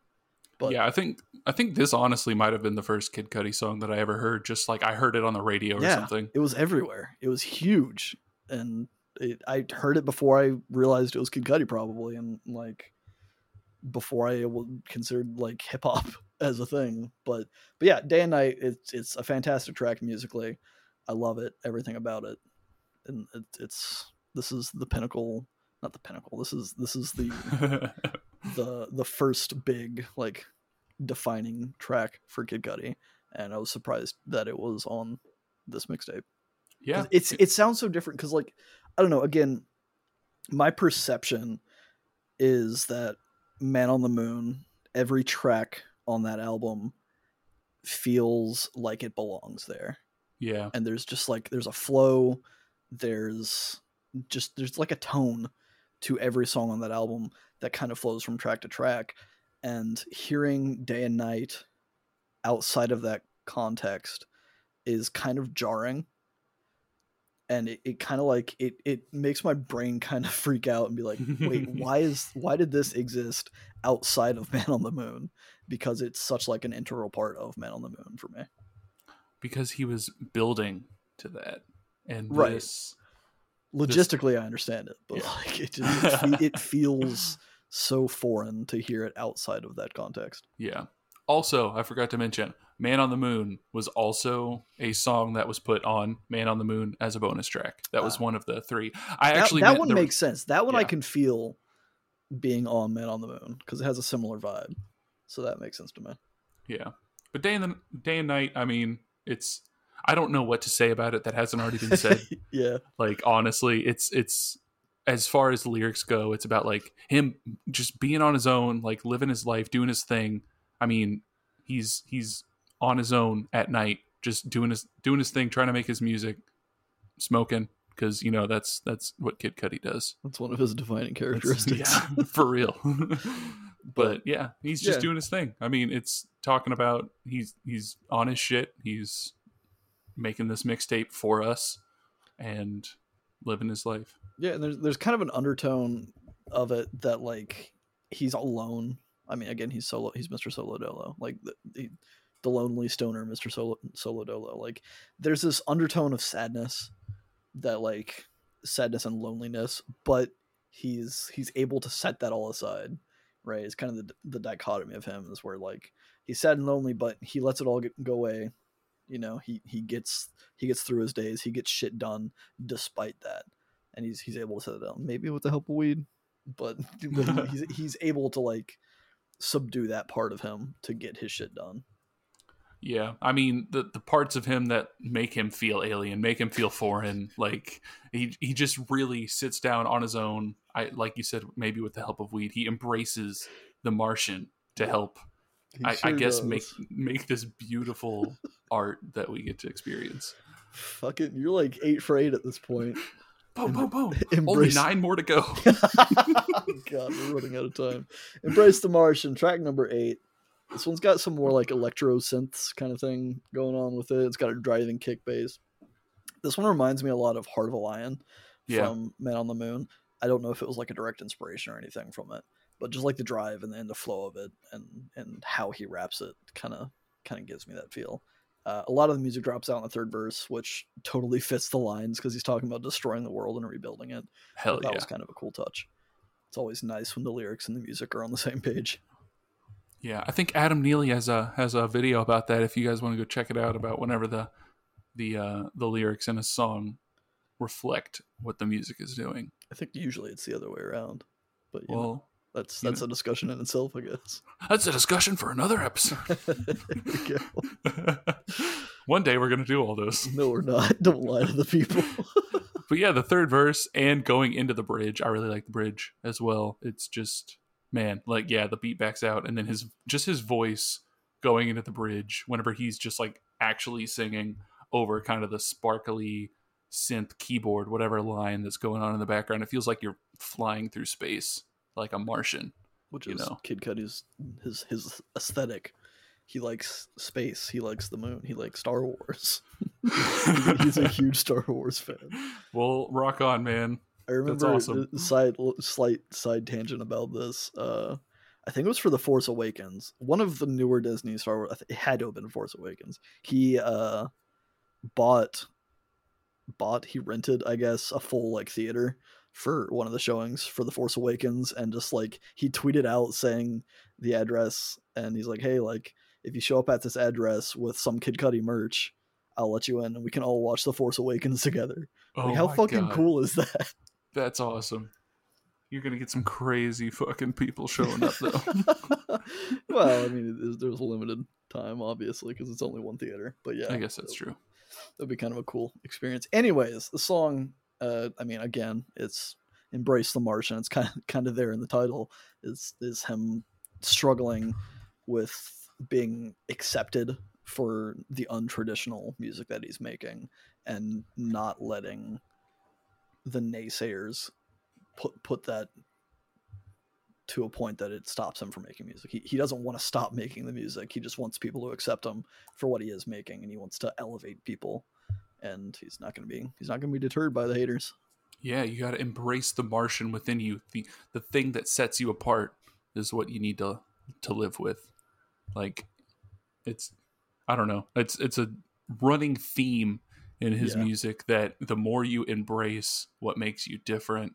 But yeah, I think I think this honestly might have been the first Kid Cudi song that I ever heard. Just like I heard it on the radio or Yeah. something. it was everywhere. It was huge, and it, I heard it before I realized it was Kid Cudi, probably, and like before I considered like hip hop as a thing. But but yeah, Day and Night, it's it's a fantastic track musically. I love it, everything about it, and it, it's this is the pinnacle, not the pinnacle. This is this is the the the first big like defining track for Kid Cudi, and I was surprised that it was on this mixtape. yeah, it's it sounds so different because like I don't know. Again, my perception is that Man on the Moon, every track on that album feels like it belongs there yeah, and there's just like there's a flow there's just there's like a tone to every song on that album that kind of flows from track to track. And hearing day and night outside of that context is kind of jarring. And it, it kind of like it it makes my brain kind of freak out and be like wait why is why did this exist outside of man on the moon? Because it's such like an integral part of man on the moon for me. Because he was building to that, and Right. this logistically i understand it but Yeah. like it just it, it feels so foreign to hear it outside of that context Yeah. Also, I forgot to mention, Man on the Moon was also a song that was put on Man on the Moon as a bonus track. That was Ah. one of the three. I that, actually that one the- makes sense that one i can feel being on man on the moon because it has a similar vibe so that makes sense to me Yeah. But day and the day and night, I mean, it's I don't know what to say about it that hasn't already been said. yeah like honestly, it's it's as far as the lyrics go, it's about like him just being on his own, like living his life, doing his thing. I mean, he's he's on his own at night, just doing his doing his thing, trying to make his music, smoking because you know that's that's what Kid Cudi does. that's one of his defining characteristics yeah, for real. but yeah, he's just Yeah. doing his thing. I mean, it's talking about he's he's on his shit. He's making this mixtape for us and living his life. Yeah, and there's there's kind of an undertone of it that like he's alone. I mean, again, he's solo. He's Mr. Solo Dolo, like the the, the lonely stoner, Mr. Solo Solo Dolo. Like there's this undertone of sadness that like sadness and loneliness, but he's he's able to set that all aside. Right, it's kind of the the dichotomy of him is where like he's sad and lonely, but he lets it all get, go away. You know, he he gets he gets through his days. He gets shit done despite that and he's he's able to set it down. Maybe with the help of weed, but, but he's he's able to like subdue that part of him to get his shit done. Yeah, I mean the the parts of him that make him feel alien, make him feel foreign. Like he he just really sits down on his own. I like you said, maybe with the help of weed, he embraces the Martian to help. I, I guess does. make make this beautiful art that we get to experience. fucking you're like eight for eight at this point. Boom, boom, boom. Only nine more to go. God, we're running out of time. Embrace the Martian, track number eight. This one's got some more like electro synths kind of thing going on with it. It's got a driving kick bass. This one reminds me a lot of Heart of a Lion Yeah. from Man on the Moon. I don't know if it was like a direct inspiration or anything from it, but just like the drive and, and the flow of it and and how he wraps it kind of kind of gives me that feel. Uh, a lot of the music drops out in the third verse, which totally fits the lines because he's talking about destroying the world and rebuilding it. Hell that yeah. was kind of a cool touch. It's always nice when the lyrics and the music are on the same page. Yeah, I think Adam Neely has a has a video about that. If you guys want to go check it out, about whenever the the uh, the lyrics in a song reflect what the music is doing. I think usually it's the other way around, but you know, Well, that's that's a discussion in itself, I guess. that's a discussion for another episode. there we go. One day we're gonna do all this. No, we're not. Don't lie to the people. But yeah, the third verse and going into the bridge, I really like the bridge as well. It's just man, like yeah, the beat backs out, and then his just his voice going into the bridge whenever he's just like actually singing over kind of the sparkly synth keyboard, whatever line that's going on in the background. It feels like you're flying through space, like a Martian. which you is know. Kid Cudi's his his aesthetic. He likes space. He likes the moon. He likes Star Wars. He's a huge Star Wars fan. well, rock on, man. I remember awesome. uh, side slight side tangent about this. Uh, I think it was for the Force Awakens. One of the newer Disney Star Wars. It had to have been Force Awakens. He uh, bought bought he rented I guess a full like theater for one of the showings for the Force Awakens, and just like he tweeted out saying the address, and he's like, "Hey, like if you show up at this address with some Kid Cudi merch." I'll let you in, and we can all watch The Force Awakens together. Oh Like, how fucking God. cool is that? That's awesome. You're gonna get some crazy fucking people showing up though. well, I mean, there's, there's limited time, obviously, because it's only one theater. But yeah, I guess that's true. That'd be kind of a cool experience. Anyways, the song, uh, I mean, again, it's "Embrace the Martian." It's kind of kind of there in the title. Is is him struggling with being accepted for the untraditional music that he's making and not letting the naysayers put put that to a point that it stops him from making music. He, he doesn't want to stop making the music. He just wants people to accept him for what he is making and he wants to elevate people. And he's not going to be he's not going to be deterred by the haters. Yeah, you got to embrace the Martian within you. the The thing that sets you apart is what you need to to live with. Like, it's I don't know. It's it's a running theme in his Yeah. music that the more you embrace what makes you different,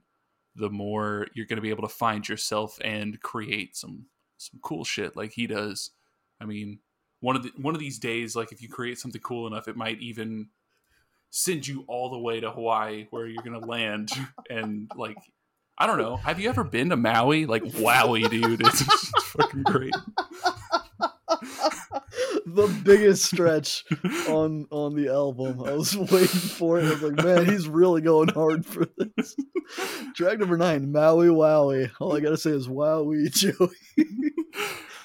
the more you're going to be able to find yourself and create some some cool shit like he does. I mean, one of the one of these days, like if you create something cool enough, it might even send you all the way to Hawaii where you're gonna land and like I don't know. Have you ever been to Maui? Like Wowie, dude. It's, it's fucking great. the biggest stretch on on the album. I was waiting for it. I was like, man, he's really going hard for this. Track number nine, Maui Wowie. All I gotta say is Wowie, Joey.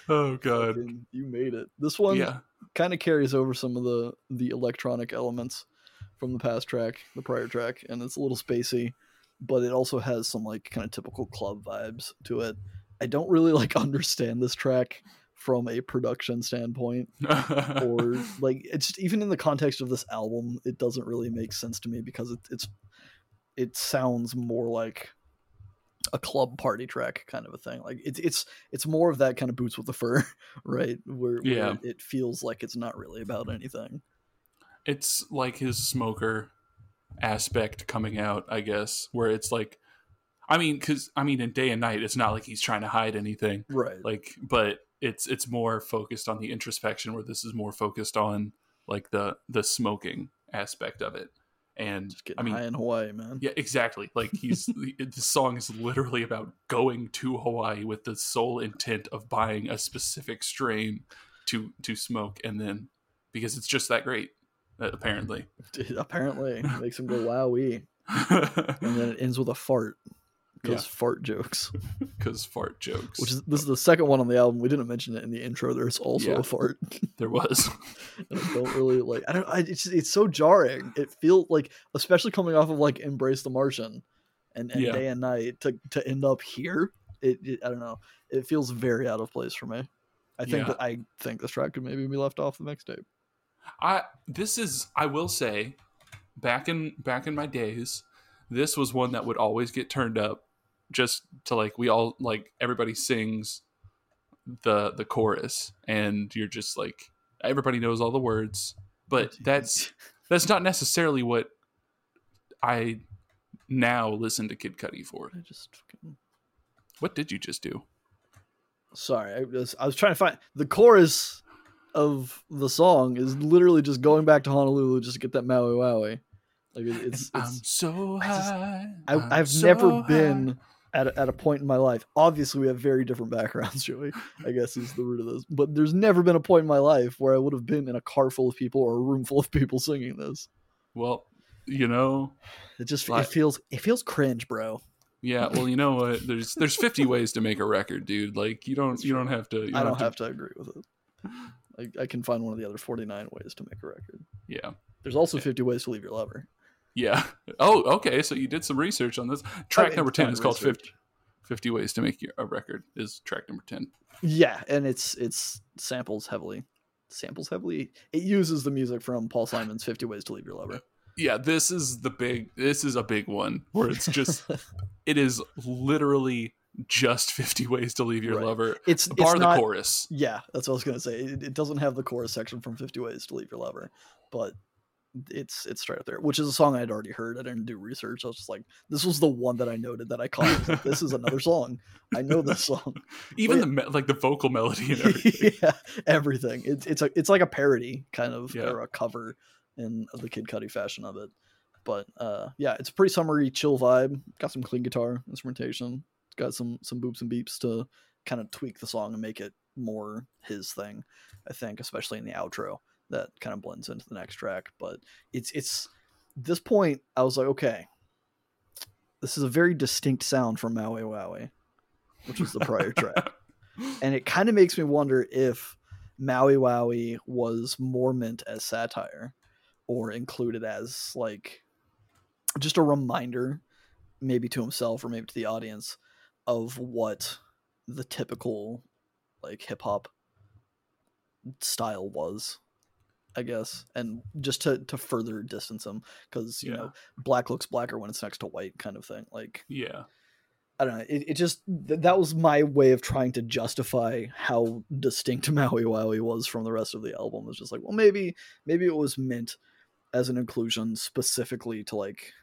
Oh god. You made it. This one Yeah. kind of carries over some of the the electronic elements from the past track, the prior track, and it's a little spacey, but it also has some like kind of typical club vibes to it. I don't really like understand this track from a production standpoint or like it's just, even in the context of this album it doesn't really make sense to me because it, it's it sounds more like a club party track kind of a thing like it's it's it's more of that kind of boots with the fur right where, where Yeah. it feels like it's not really about anything it's like his smoker aspect coming out, I guess, where it's like I mean, cuz I mean in day and night it's not like he's trying to hide anything. right. Like but it's it's more focused on the introspection where this is more focused on like the the smoking aspect of it. And i mean in hawaii man. Yeah exactly. Like he's the the song is literally about going to hawaii with the sole intent of buying a specific strain to to smoke and then because it's just that great uh, apparently apparently makes him go wowee and then it ends with a fart because Yeah. fart jokes because fart jokes which is this is the second one on the album we didn't mention it in the intro there's also Yeah. a fart there was and I don't really like. I don't. I, it's it's so jarring. It feels like, especially coming off of like "Embrace the Martian" and, and Yeah. "Day and Night" to to end up here. It, it I don't know. It feels very out of place for me. I think that I think this track could maybe be left off the mixtape. I this is I will say back in back in my days this was one that would always get turned up just to like we all like everybody sings the the chorus and you're just like everybody knows all the words but that's that's not necessarily what I now listen to Kid Cudi for. I just fucking. What did you just do? Sorry, I was I was trying to find the chorus of the song is literally just going back to Honolulu just to get that Maui Wowie. Like it, it's, I'm it's so I just- high. I, I'm I've so never high. been at a, at a point in my life. Obviously, we have very different backgrounds, Joey. I guess is the root of this. But there's never been a point in my life where I would have been in a car full of people or a room full of people singing this. Well, you know, It just Like- it feels it feels cringe, bro. Yeah, well, you know what? There's there's 50 ways to make a record, dude. Like you don't you don't have to. You I don't have to agree with it. I, I can find one of the other 49 ways to make a record. Yeah, There's also 50 ways to leave your lover. Yeah. Oh, okay. So you did some research on this. Track mean, number ten is called research. 50, 50 ways to make your, a record. Is track number ten. Yeah, and it's it's samples heavily. Samples heavily. It uses the music from Paul Simon's 50 Ways to Leave Your Lover. Yeah, this is the big. This is a big one where it's just. it is literally just fifty ways to leave your Right. lover. It's Bar it's the not, chorus. Yeah, that's what I was gonna say. It, it doesn't have the chorus section from 50 Ways to Leave Your Lover, but it's it's straight up there, which is a song I'd already heard. I didn't do research. I was just like, this was the one that I noted that I caught. Like, this is another song. I know this song. Even yeah. the me- like the vocal melody and everything. yeah, everything. It's it's a it's like a parody kind of Yeah. or a cover in the Kid Cudi fashion of it. But uh, yeah, it's a pretty summery, chill vibe. Got some clean guitar instrumentation. Got some some boops and beeps to kind of tweak the song and make it more his thing. I think, especially in the outro, that kind of blends into the next track. But it's it's this point, I was like, okay, this is a very distinct sound from Maui Wowie, which was the prior track and it kind of makes me wonder if Maui Wowie was more meant as satire or included as like just a reminder maybe to himself or maybe to the audience of what the typical like hip hop style was I guess and just to to further distance him cuz you Yeah. know black looks blacker when it's next to white kind of thing like Yeah. I don't know. It, it just th- that was my way of trying to justify how distinct Maui Wowie was from the rest of the album. It was just like, well, maybe maybe it was meant as an inclusion specifically to like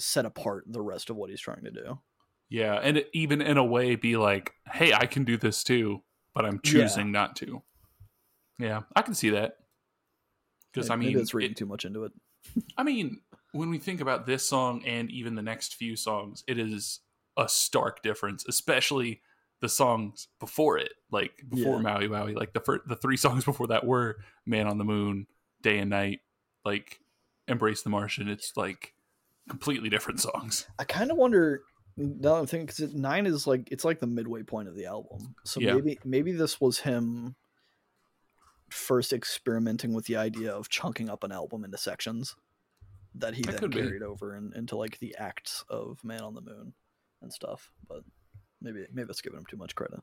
set apart the rest of what he's trying to do. Yeah, and even in a way, be like, "Hey, I can do this too," but I'm Yeah. choosing not to. Yeah, I can see that. Because I mean, it's reading it- too much into it. I mean, when we think about this song and even the next few songs, it is a stark difference, especially the songs before it, like before Yeah. Maui Maui. Like the first, the three songs before that were "Man on the Moon," "Day and Night," like "Embrace the Martian." It's like completely different songs. I kind of wonder now that I'm thinking because nine is like it's like the midway point of the album. So Yeah. maybe maybe this was him first experimenting with the idea of chunking up an album into sections that he That then could be. carried over and, into like the acts of Man on the Moon and stuff. But maybe maybe that's giving him too much credit.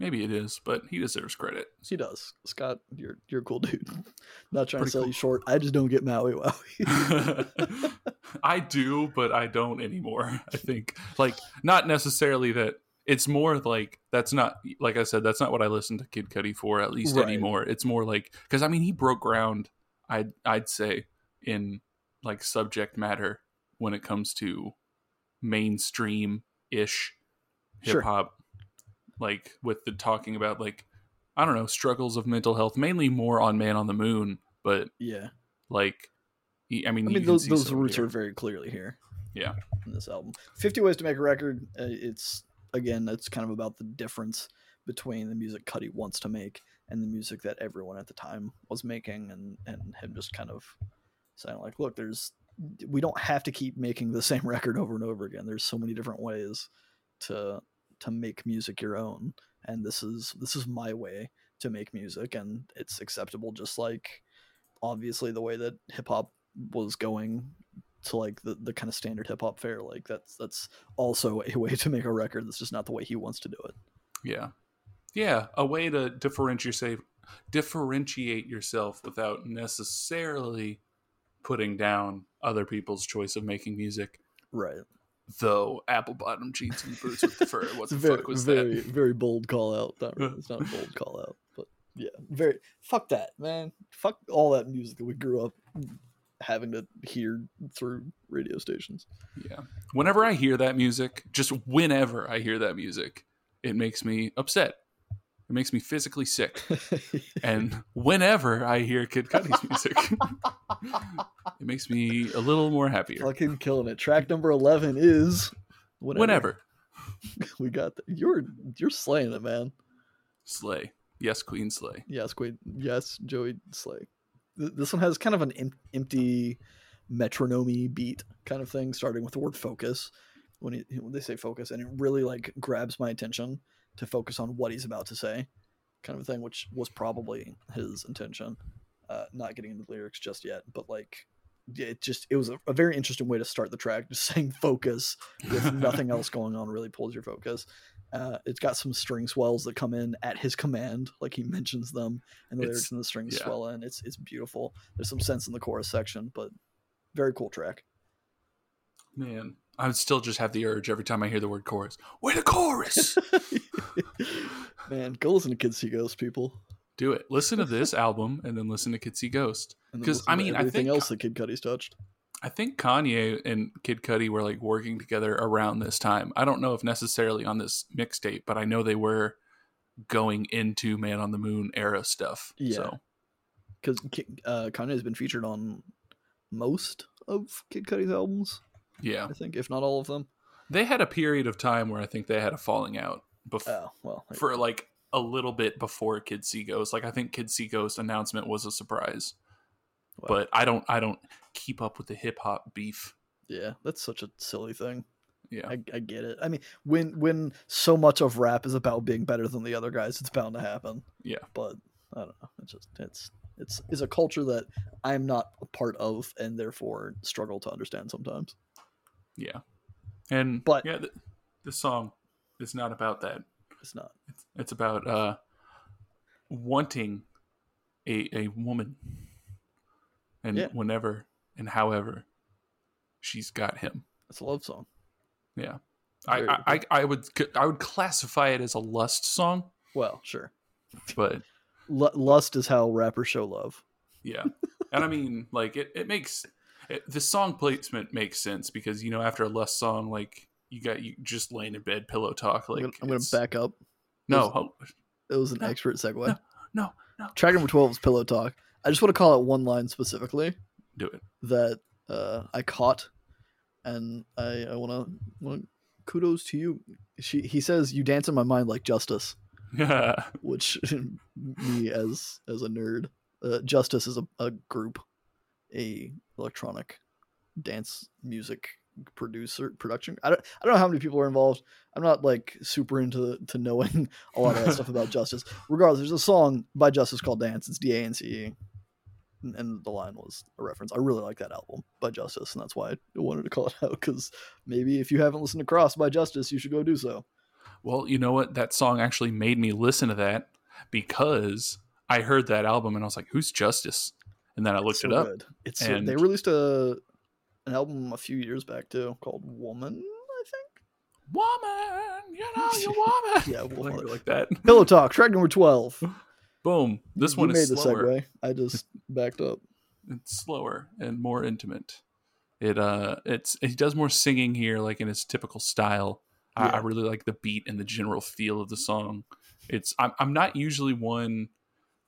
Maybe it is, but he deserves credit. He does. Scott, you're you're a cool dude. Not trying Pretty to sell cool. you short. I just don't get Maui Wowie. I do, but I don't anymore. I think like not necessarily that it's more like that's not like I said that's not what I listen to Kid Cudi for at least Right. anymore. It's more like cuz I mean he broke ground I'd I'd say in like subject matter when it comes to mainstream ish hip hop like with the talking about like I don't know struggles of mental health mainly more on Man on the Moon but yeah. like he- I mean, I mean, those, those roots here. are very clearly here. Yeah. In this album, Fifty Ways to Make a Record. Uh, it's again, it's kind of about the difference between the music Cudi wants to make and the music that everyone at the time was making, and and him just kind of saying like, look, there's we don't have to keep making the same record over and over again. There's so many different ways to to make music your own, and this is this is my way to make music, and it's acceptable, just like obviously the way that hip hop was going to like the, the kind of standard hip hop fare. Like that's that's also a way to make a record. That's just not the way he wants to do it. Yeah. Yeah. A way to differentiate differentiate yourself without necessarily putting down other people's choice of making music. Right. Though apple bottom jeans and boots with the fur. What the very fuck was very that? very bold call out. Not really, it's not a bold call out, but yeah, very fuck that man. Fuck all that music that we grew up having to hear through radio stations. Yeah. Whenever I hear that music, just whenever I hear that music, it makes me upset. It makes me physically sick. And whenever I hear Kid Cudi's music, it makes me a little more happier. Fucking killing it. Track number eleven is Whenever. we got that. You're you're slaying it, man. Slay. Yes, Queen Slay. Yes, Quaid. Yes, Joey Slay. This one has kind of an em- empty metronomy beat kind of thing, starting with the word focus. When, he, when they say focus, and it really like grabs my attention to focus on what he's about to say, kind of a thing, which was probably his intention. Uh, not getting into the lyrics just yet, but like it just it was a, a very interesting way to start the track. Just saying focus with nothing else going on really pulls your focus. Uh, it's got some string swells that come in at his command, like he mentions them, and the It's- lyrics and the strings yeah. swell in. It's it's beautiful. There's some synths in the chorus section, but very cool track. Man, I would still just have the urge every time I hear the word chorus. Where the chorus? Man, go listen to Kids See Ghosts, people. Do it. Listen to this album and then listen to Kids See Ghosts. And then 'Cause, listen I mean, I think- else that Kid Cudi's touched. I think Kanye and Kid Cudi were like working together around this time. I don't know if necessarily on this mixtape, but I know they were going into Man on the Moon era stuff. Yeah. So because uh, Kanye has been featured on most of Kid Cudi's albums. yeah, I think, if not all of them. they had a period of time where I think they had a falling out before Oh well, for like a little bit before Kids See Ghosts. Like I think Kids See Ghosts announcement was a surprise, Wow. but I don't I don't keep up with the hip hop beef. yeah, that's such a silly thing. Yeah, I, I get it. I mean, when when so much of rap is about being better than the other guys, it's bound to happen. Yeah. but I don't know. It's just it's it's is a culture that I'm not a part of, and therefore struggle to understand sometimes. yeah, and But- yeah, th- this song is not about that. It's not. It's, it's about uh, wanting a a woman, and Yeah. whenever and however she's got him. It's a love song. Yeah, I, I I I would I would classify it as a lust song, Well, sure. but L- lust is how rappers show love. yeah, and I mean like it it makes it, the song placement makes sense because you know after a lust song like you got you just laying in bed pillow talk like I'm gonna, I'm gonna back up. no oh, It was an No, expert segue. no, no no Track number twelve is pillow talk. I just want to call out one line specifically do it that uh, I caught, and I, I want to kudos to you. She he says you dance in my mind like justice, yeah which me as as a nerd, uh, justice is a, a group, a electronic dance music producer production. I don't I don't know how many people are involved. I'm not like super into to knowing a lot of that stuff about Justice. Regardless, there's a song by Justice called Dance. It's D A N C E. And- the line was a reference. I really like that album by Justice, and that's why I wanted to call it out. Because maybe if you haven't listened to Cross by Justice, you should go do so. Well, you know what? That song actually made me listen to that because I heard that album and I was like, "Who's Justice?" And then I looked so it up. Good. It's and- they released a an album a few years back too called Woman. I think. Woman, you know you woman. Yeah, Like- woman. like that. Pillow Talk, track number twelve. Boom. This You one made is the slower. segue. I just backed up. It's slower and more intimate. It uh, it's he does more singing here, like in his typical style. I, I really like the beat and the general feel of the song. It's I'm I'm not usually one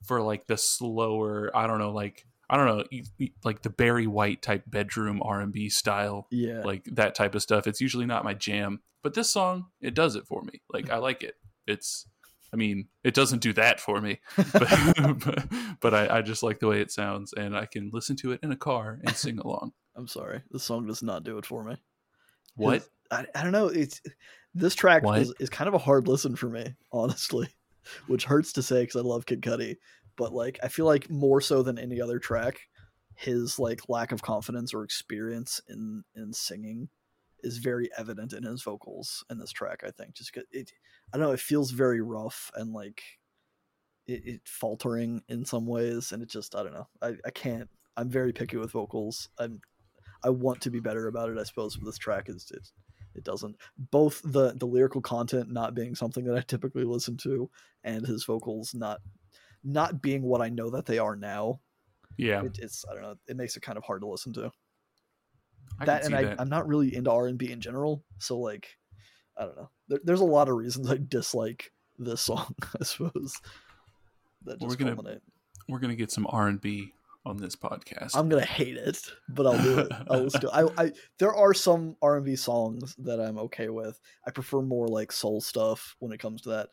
for like the slower. I don't know, like I don't know, like the Barry White type bedroom R and B style. Yeah. like that type of stuff. It's usually not my jam, but this song it does it for me. Like I like it. It's, I mean, it doesn't do that for me, but but, but I, I just like the way it sounds, and I can listen to it in a car and sing along. I'm sorry. This song does not do it for me. What? I, I don't know. It's this track What? is, is kind of a hard listen for me, honestly, which hurts to say because I love Kid Cudi, but like I feel like more so than any other track, his like lack of confidence or experience in in singing is very evident in his vocals in this track. I think just it, I don't know, it feels very rough and like it, it faltering in some ways, and it just I don't know. I I can't. I'm very picky with vocals. I'm I want to be better about it, I suppose, but this track is it, it doesn't. Both the the lyrical content not being something that I typically listen to, and his vocals not not being what I know that they are now. Yeah, It, it's I don't know. It makes it kind of hard to listen to. I that and I, that. I'm not really into R and B in general, so like I don't know. There, there's a lot of reasons I dislike this song. I suppose that just We're gonna- culminate. We're gonna get some R and B on this podcast. I'm gonna hate it, but I'll do it. I'll still. I, I there are some R and B songs that I'm okay with. I prefer more like soul stuff when it comes to that.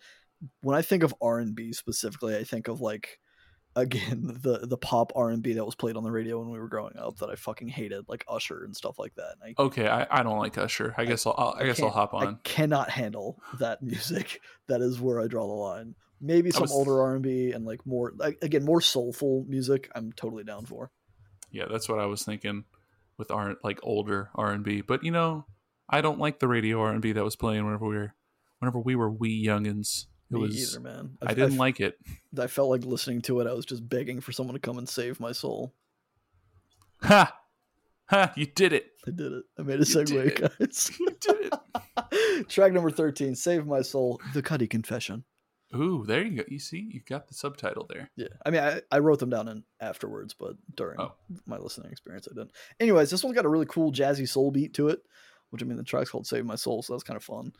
When I think of R and B specifically, I think of like again the the pop R and B that was played on the radio when we were growing up that I fucking hated, like Usher and stuff like that. I, okay, I, I don't like Usher. I guess I'll, I'll I, guess I'll hop I on. cannot handle that music. That is where I draw the line. Maybe some was- older R and B and like more like, again more soulful music. I'm totally down for. Yeah, that's what I was thinking. with our like older R and B. But you know, I don't like the radio R and B that was playing whenever we were whenever we were wee youngins. It Me was either, man. I didn't f- like it. I felt like listening to it. I was just begging for someone to come and save my soul. Ha! Ha! You did it. I did it. I made a segue, guys. You did it. Track number 13, Save My Soul, The Cudi Confession. Ooh, there you go. You see, you got the subtitle there. Yeah. I mean, I, I wrote them down in afterwards, but during Oh. my listening experience, I didn't. Anyways, this one's got a really cool jazzy soul beat to it, which I mean, the track's called Save My Soul, so that's kind of fun.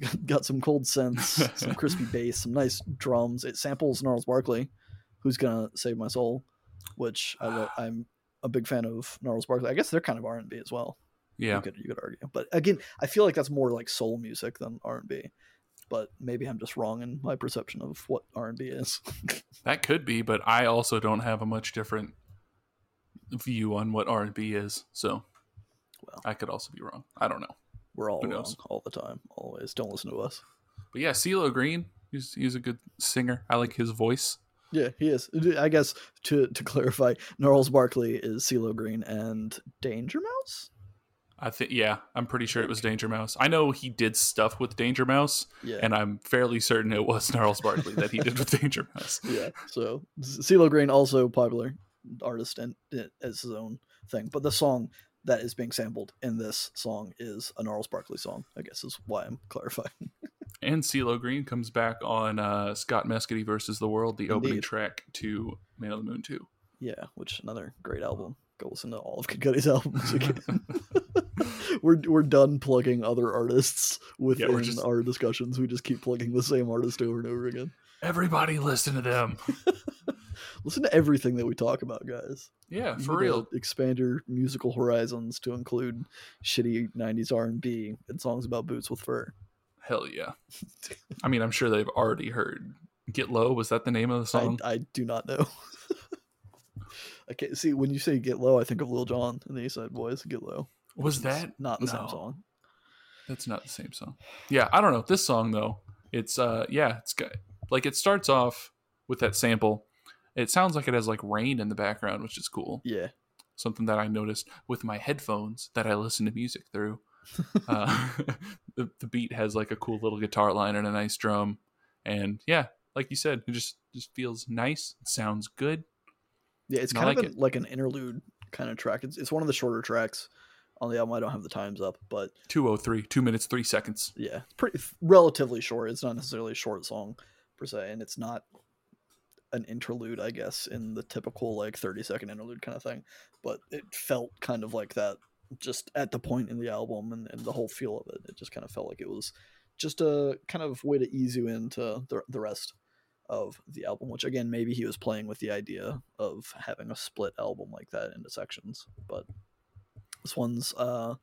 It's got, got some cold synths, some crispy bass, some nice drums. It samples Gnarls Barkley, who's gonna save my soul, which I lo- I'm a big fan of Gnarls Barkley. I guess they're kind of R and B as well. Yeah. you could you could argue. But again, I feel like that's more like soul music than R and B. But maybe I'm just wrong in my perception of what R and B is. That could be, but I also don't have a much different view on what R and B is. So Well. I could also be wrong. I don't know. We're all Who wrong knows? all the time, always. Don't listen to us. But yeah, CeeLo Green, he's he's a good singer. I like his voice. Yeah, he is. I guess to to clarify, Gnarls Barkley is CeeLo Green and Danger Mouse. I think yeah, I'm pretty sure it was Danger Mouse. I know he did stuff with Danger Mouse, Yeah, and I'm fairly certain it was Gnarls Barkley that he did with Danger Mouse. yeah. So CeeLo Green also popular artist and and as his own thing, but the song that is being sampled in this song is a Gnarls Barkley song. I guess is why I'm clarifying. And CeeLo Green comes back on uh, Scott Mescudi versus the World, the opening track to Man on the Moon 2. Yeah, which another great album. Go listen to all of Kid albums again. we're we're done plugging other artists within we're just- our discussions. We just keep plugging the same artist over and over again. Everybody listen to them. Listen to everything that we talk about, guys. Yeah, You for real. expand your musical horizons to include shitty '90s R&B and songs about boots with fur. Hell yeah. I mean, I'm sure they've already heard Get Low. Was that the name of the song? I, I do not know. I can't see when you say "Get Low." I think of Lil Jon and the East Side Boyz. "Get Low." was that? not the No. same song? That's not the same song. Yeah, I don't know. This song though, it's uh yeah, it's got like it starts off with that sample. It sounds like it has like rain in the background, which is cool. Yeah, Something that I noticed with my headphones that I listen to music through. Uh, the the beat has like a cool little guitar line and a nice drum, and yeah, like you said, it just just feels nice. It sounds good. Yeah, it's kind like of an, it. like an interlude kind of track. It's, it's one of the shorter tracks on the album. I don't have the times up, but Two oh three, two minutes three seconds. yeah, it's pretty relatively short. It's not necessarily a short song per se, and it's not an interlude, I guess, in the typical like thirty second interlude kind of thing. But it felt kind of like that just at the point in the album and, and the whole feel of it. It just kind of felt like it was just a kind of way to ease you into the, the rest of the album, which again, maybe he was playing with the idea of having a split album like that into sections. But this one's uh,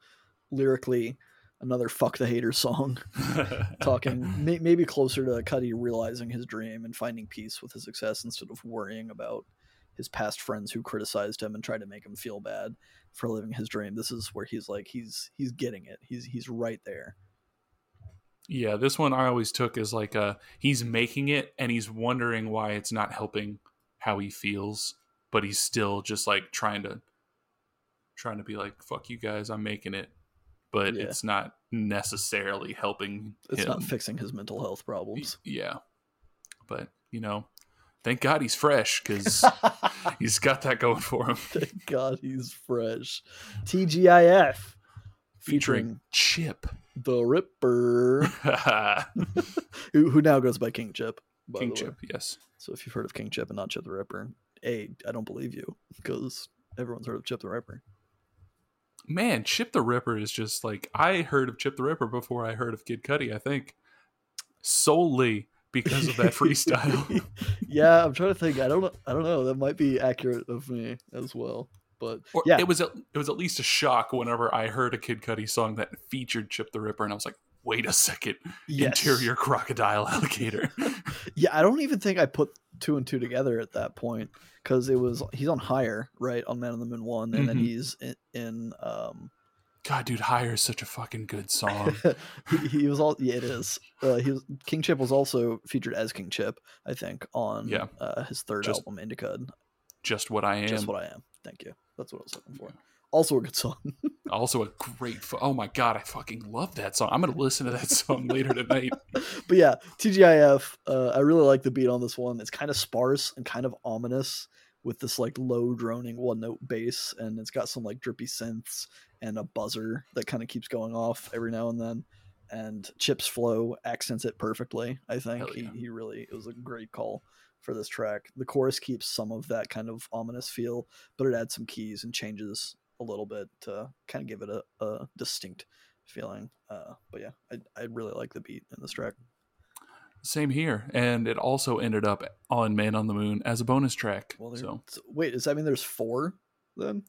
lyrically another fuck the haters song, talking may- maybe closer to Cudi realizing his dream and finding peace with his success instead of worrying about his past friends who criticized him and tried to make him feel bad for living his dream. This is where he's like he's he's getting it. He's he's right there. Yeah, this one I always took as like uh he's making it and he's wondering why it's not helping how he feels, but he's still just like trying to trying to be like fuck you guys, I'm making it. But Yeah. it's not necessarily helping It's him. not fixing his mental health problems. yeah. But, you know, thank God he's fresh cuz he's got that going for him. Thank God he's fresh. TGIF Featuring featuring Chip. the Ripper, who, who now goes by King Chip. By King. Chip, yes. So if you've heard of King Chip and not Chip the Ripper, a I don't believe you because everyone's heard of Chip the Ripper. Man, Chip the Ripper is just like I heard of Chip the Ripper before I heard of Kid Cudi, I think. Solely because of that freestyle. yeah, I'm trying to think. I don't know. I don't know. That might be accurate of me as well. But Or yeah, it was at, it was at least a shock whenever I heard a Kid Cudi song that featured Chip the Ripper, and I was like, "Wait a second, yes. interior crocodile alligator." Yeah, I don't even think I put two and two together at that point because it was he's on higher right on Man on the Moon one, and then Mhm. he's in, in um God, dude, Higher is such a fucking good song. he, he was all yeah it is uh, he was King Chip was also featured as King Chip I think on Yeah. uh, his third Just- album Indicud Just what I am. just what I am thank you that's what I was looking for Also a good song. also a great. Fu- oh my god, I fucking love that song. I'm gonna listen to that song later tonight. but yeah, TGIF. Uh, I really like the beat on this one. It's kind of sparse and kind of ominous with this like low droning one note bass, and it's got some like drippy synths and a buzzer that kind of keeps going off every now and then. And Chip's flow accents it perfectly. I think yeah. he, he really it was a great call for this track. The chorus keeps some of that kind of ominous feel, but it adds some keys and changes a little bit to kind of give it a, a distinct feeling. Uh, but yeah, I, I really like the beat in this track. Same here, and it also ended up on Man on the Moon as a bonus track. Well, there, so wait, does that mean there's four then?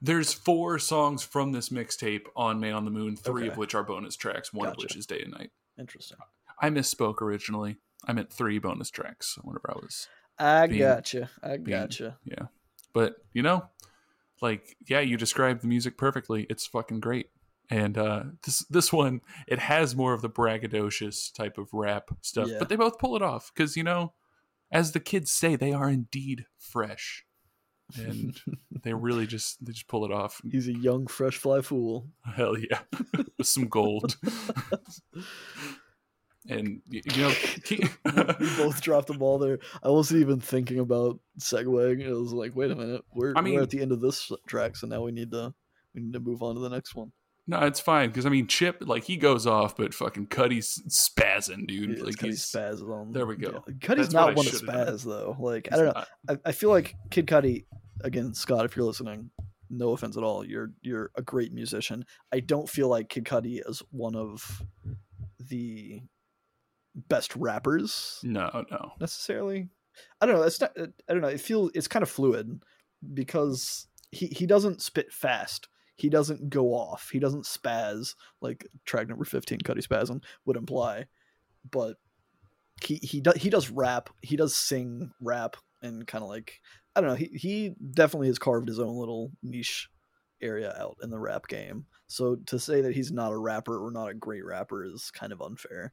there's four songs from this mixtape on Man on the Moon, three of which are bonus tracks, one of which is Day and Night. Interesting. I misspoke originally. I meant three bonus tracks whenever I was I Being- gotcha. I being- gotcha. yeah. But you know, like yeah, you described the music perfectly. It's fucking great. And uh this this one, it has more of the braggadocious type of rap stuff, Yeah. but they both pull it off because you know, as the kids say, they are indeed fresh, and they really just they just pull it off. He's a young, fresh fly fool. Hell yeah, with some gold. and you know, he- we both dropped the ball there. I wasn't even thinking about segueing. It was like, wait a minute, we're, I mean- we're at the end of this track, so now we need to we need to move on to the next one. no, it's fine because I mean, Chip like he goes off, but fucking Cudi's spazzing, dude. Yeah, like Cudi he's spazzing on. there we go. Yeah. Cudi's That's not one to should've done. though. Like I don't know. I, I feel like Kid Cudi, again, Scott, if you're listening, no offense at all, you're you're a great musician. I don't feel like Kid Cudi is one of the best rappers No, no. necessarily. I don't know. It's not. I don't know. It feels it's kind of fluid because he he doesn't spit fast. He doesn't go off. He doesn't spaz like track number fifteen, Cudi Spazzin would imply. But he he does he does rap. He does sing rap and kind of like I don't know. He he definitely has carved his own little niche area out in the rap game. So to say that he's not a rapper or not a great rapper is kind of unfair.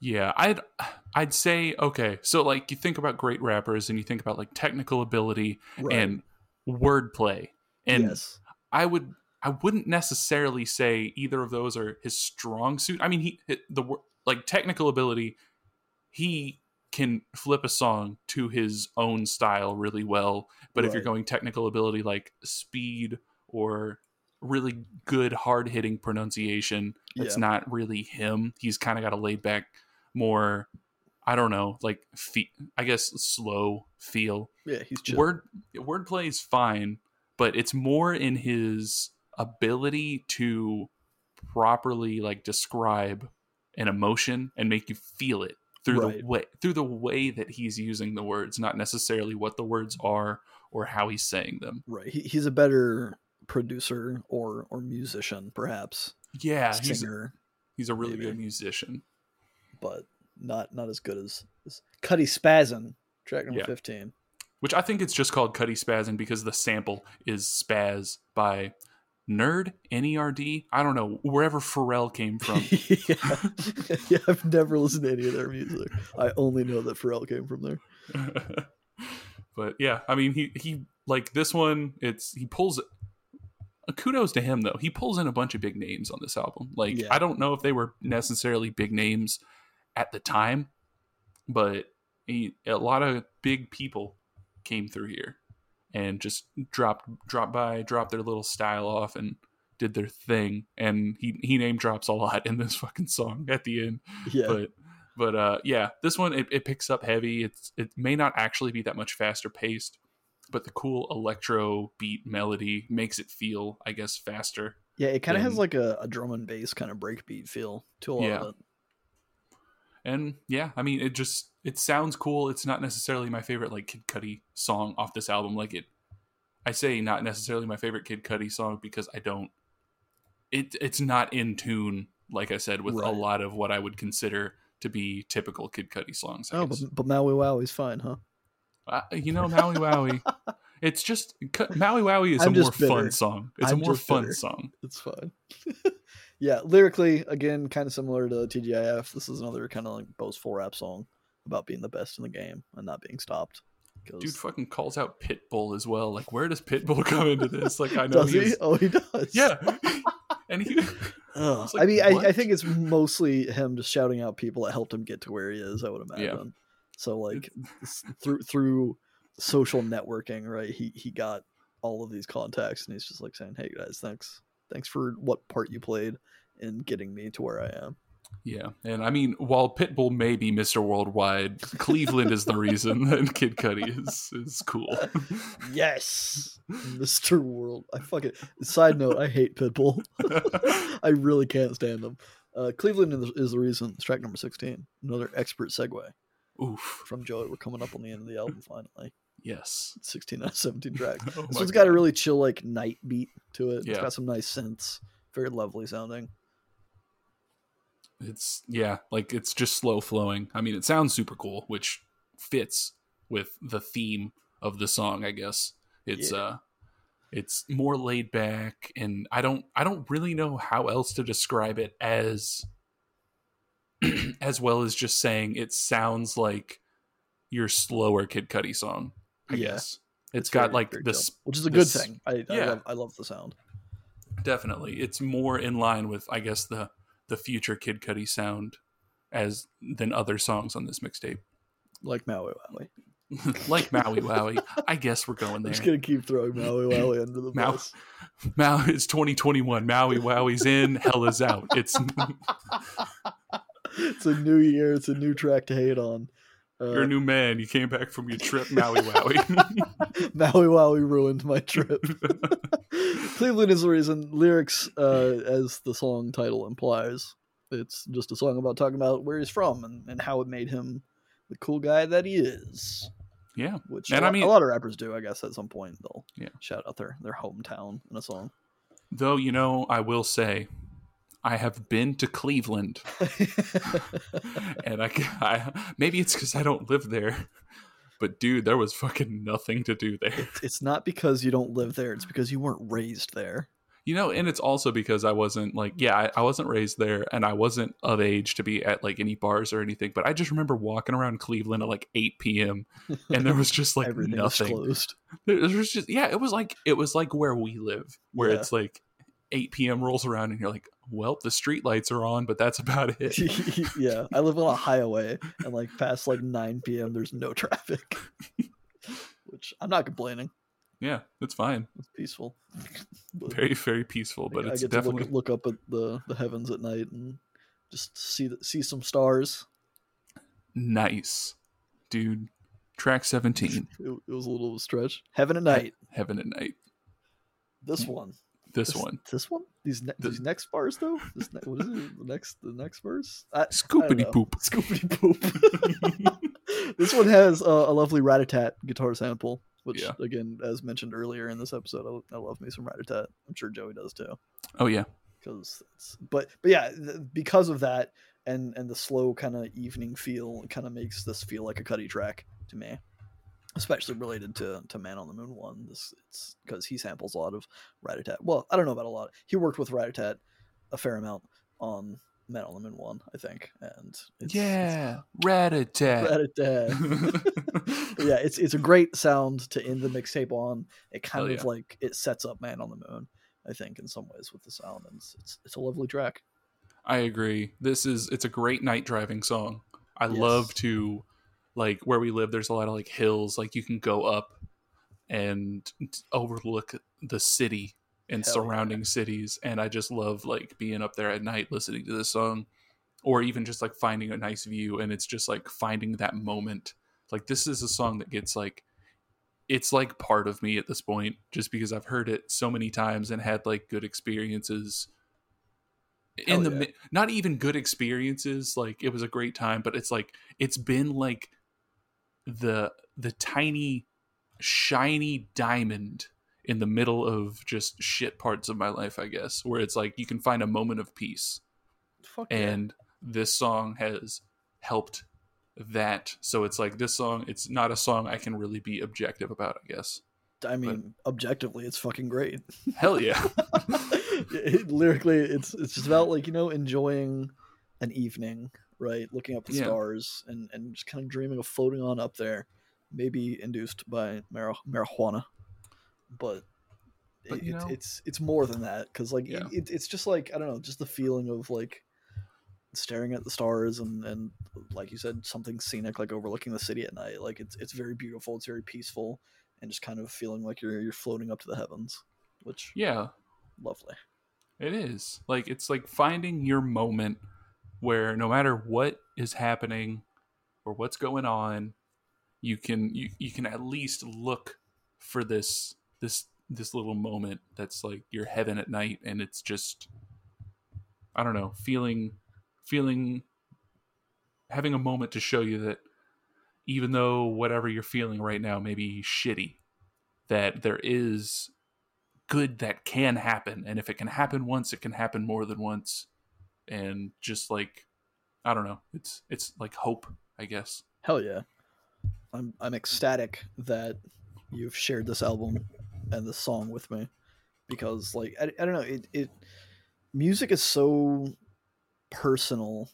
Yeah, I'd I'd say okay. So like you think about great rappers and you think about like technical ability Right. and wordplay. And yes. I would I wouldn't necessarily say either of those are his strong suit. I mean, he the like technical ability, he can flip a song to his own style really well. But if you're going technical ability like speed or really good hard hitting pronunciation, It's Yeah. not really him. He's kind of got a laid back, more I don't know, like fe- I guess slow feel Yeah, he's chill. word wordplay is fine, but it's more in his ability to properly like describe an emotion and make you feel it through Right. the way through the way that he's using the words, not necessarily what the words are or how he's saying them. Right. He, he's a better producer or or musician, perhaps. Yeah, he's Singer, he's a really maybe. good musician. but not not as good as, as Cudi Spazzin, track number Yeah. fifteen. Which I think it's just called Cudi Spazzin because the sample is Spaz by Nerd N E R D. I don't know wherever Pharrell came from. yeah. yeah, I've never listened to any of their music. I only know that Pharrell came from there. but yeah, I mean, he he like this one. It's he pulls. Kudos to him though. He pulls in a bunch of big names on this album. Like Yeah. I don't know if they were necessarily big names at the time, but he, a lot of big people came through here and just dropped dropped by, dropped their little style off, and did their thing. And he he name drops a lot in this fucking song at the end Yeah, but but uh yeah this one it, it picks up heavy it's it may not actually be that much faster paced but the cool electro beat melody makes it feel i guess faster yeah. It kind of has like a, a drum and bass kind of breakbeat feel to a lot Yeah. of it. and yeah i mean it just it sounds cool it's not necessarily my favorite like kid Cudi song off this album like it i say not necessarily my favorite kid Cudi song because i don't it it's not in tune like i said with a lot of what i would consider to be typical kid Cudi songs I Oh, but, guess. but Maui Wowie's fine, huh? Uh, you know, Maui Wowie. it's just Maui Wowie is I'm a more bitter. fun song. It's I'm a more fun bitter. song. It's fun. yeah, lyrically, again, kind of similar to TGIF. This is another kind of like boastful rap song about being the best in the game and not being stopped. Dude fucking calls out Pitbull as well. Like, where does Pitbull come into this? Like, I know does he? he's Oh, he does. yeah, and he. It's like, I mean, I, I think it's mostly him just shouting out people that helped him get to where he is. I would Yeah. So like through through social networking, right? He he got all of these contacts, and he's just like saying, "Hey guys, thanks, thanks for what part you played in getting me to where I am." yeah. And I mean, while Pitbull may be Mr. Worldwide, Cleveland is the reason that Kid Cudi is is cool. Yes, Mr. World. I fucking. Side note: I hate Pitbull. I really can't stand him. Uh, Cleveland is, is the reason. It's track number sixteen. Another expert segue Oof. from Joey. We're coming up on the end of the album finally. Yes. 16 out of 17 tracks. Oh This one's got a really chill, like night beat to it. It's got some nice synths. Very lovely sounding. It's yeah, like it's just slow flowing. I mean, it sounds super cool, which fits with the theme of the song, I guess. It's Yeah. uh it's more laid back and I don't I don't really know how else to describe it as as well as just saying it sounds like your slower Kid Cudi song. I Yeah. guess. It's got very, like very this chill, which is a good thing. I, I, yeah. love, I love the sound. Definitely. It's more in line with I guess the the future Kid Cudi sound as than other songs on this mixtape. Like Maui Wowie. like Maui Wowie. I guess we're going I'm there. just going to keep throwing Maui Wowie under the bus. Maui it's 2021. Maui Wowie's in, hell is out. It's It's a new year. It's a new track to hate on. Uh, you're a new man. You came back from your trip, Maui Wowie. Maui Wowie ruined my trip. Cleveland is the reason. Lyrics, uh, as the song title implies, it's just a song about talking about where he's from and, and how it made him the cool guy that he is. yeah. Which And a, I mean- a lot of rappers do, I guess. At some point, they'll Yeah. shout out their their hometown in a song. Though, you know, I will say, I have been to Cleveland, and I, I maybe it's because I don't live there, but dude, there was fucking nothing to do there. it's not because you don't live there; it's because you weren't raised there. You know, and it's also because I wasn't like, yeah, I, I wasn't raised there and I wasn't of age to be at like any bars or anything. But I just remember walking around Cleveland at like 8 p.m. and there was just like Everything nothing. closed. There was just, yeah, it was like, it was like where we live, where Yeah. it's like 8 p.m. rolls around and you're like, well, the street lights are on, but that's about it. yeah, I live on a highway, and like past like 9 p.m., there's no traffic, which I'm not complaining. yeah, it's fine. It's peaceful. But Very, very peaceful, but I it's get definitely look, look up at the, the heavens at night and just see the, see some stars. nice. Dude, track 17, It, it was a little stretch. Heaven at night. Heaven at Night. This one. This one. This one. These ne- The- these next bars though. This ne- what is it? The next the next verse. I, Scoopity know. poop. Scoopity poop. this one has uh, a lovely Ratatat guitar sample, which Yeah. again, as mentioned earlier in this episode, I, I love me some Ratatat. I'm sure Joey does too. Oh, yeah. Because, but but yeah, th- because of that and and the slow kind of evening feel, kind of makes this feel like a Cudi track to me. Especially related to, to Man on the Moon one, this it's because he samples a lot of Ratatat. Well, I don't know about a lot. He worked with Ratatat a fair amount on Man on the Moon one, I think, and it's, yeah, Ratatat. Ratatat. Yeah, it's it's a great sound to end the mixtape on. It oh, kind Hell of yeah. like it sets up Man on the Moon, I think, in some ways with the sound, and it's it's, it's a lovely track. I agree. This is it's a great night driving song. I Yes. love to like where we live. There's a lot of like hills, like you can go up and overlook the city and Hell yeah. surrounding cities. And I just love like being up there at night listening to this song, or even just like finding a nice view. And it's just like finding that moment. Like this is a song that gets like it's like part of me at this point, just because I've heard it so many times and had like good experiences in Hell the yeah. not even good experiences like it was a great time but it's like it's been like the the tiny shiny diamond in the middle of just shit parts of my life i guess where it's like you can find a moment of peace. Fuck yeah. and this song has helped that. So it's like this song it's not a song i can really be objective about i guess. I mean, objectively, it's fucking great. hell yeah. It- lyrically, it's it's just about like you know enjoying an evening, right? Looking up the Yeah. stars and and just kind of dreaming of floating on up there maybe induced by mar- marijuana, but, But, it, you it's know- it's it's more than that because like Yeah. it, it's just like I don't know, just the feeling of like staring at the stars and and like you said, something scenic like overlooking the city at night. Like it's it's very beautiful, it's very peaceful, and just kind of feeling like you're you're floating up to the heavens, which Yeah, lovely. it is. Like it's like finding your moment where no matter what is happening or what's going on, you can you, you can at least look for this this this little moment that's like your heaven at night and it's just I don't know, feeling feeling having a moment to show you that even though whatever you're feeling right now may be shitty, that there is good that can happen. And if it can happen once, it can happen more than once. And just like I don't know, it's it's like hope, I guess. Hell yeah. I'm I'm ecstatic that you've shared this album and this song with me because like I, I don't know it, it music is so personal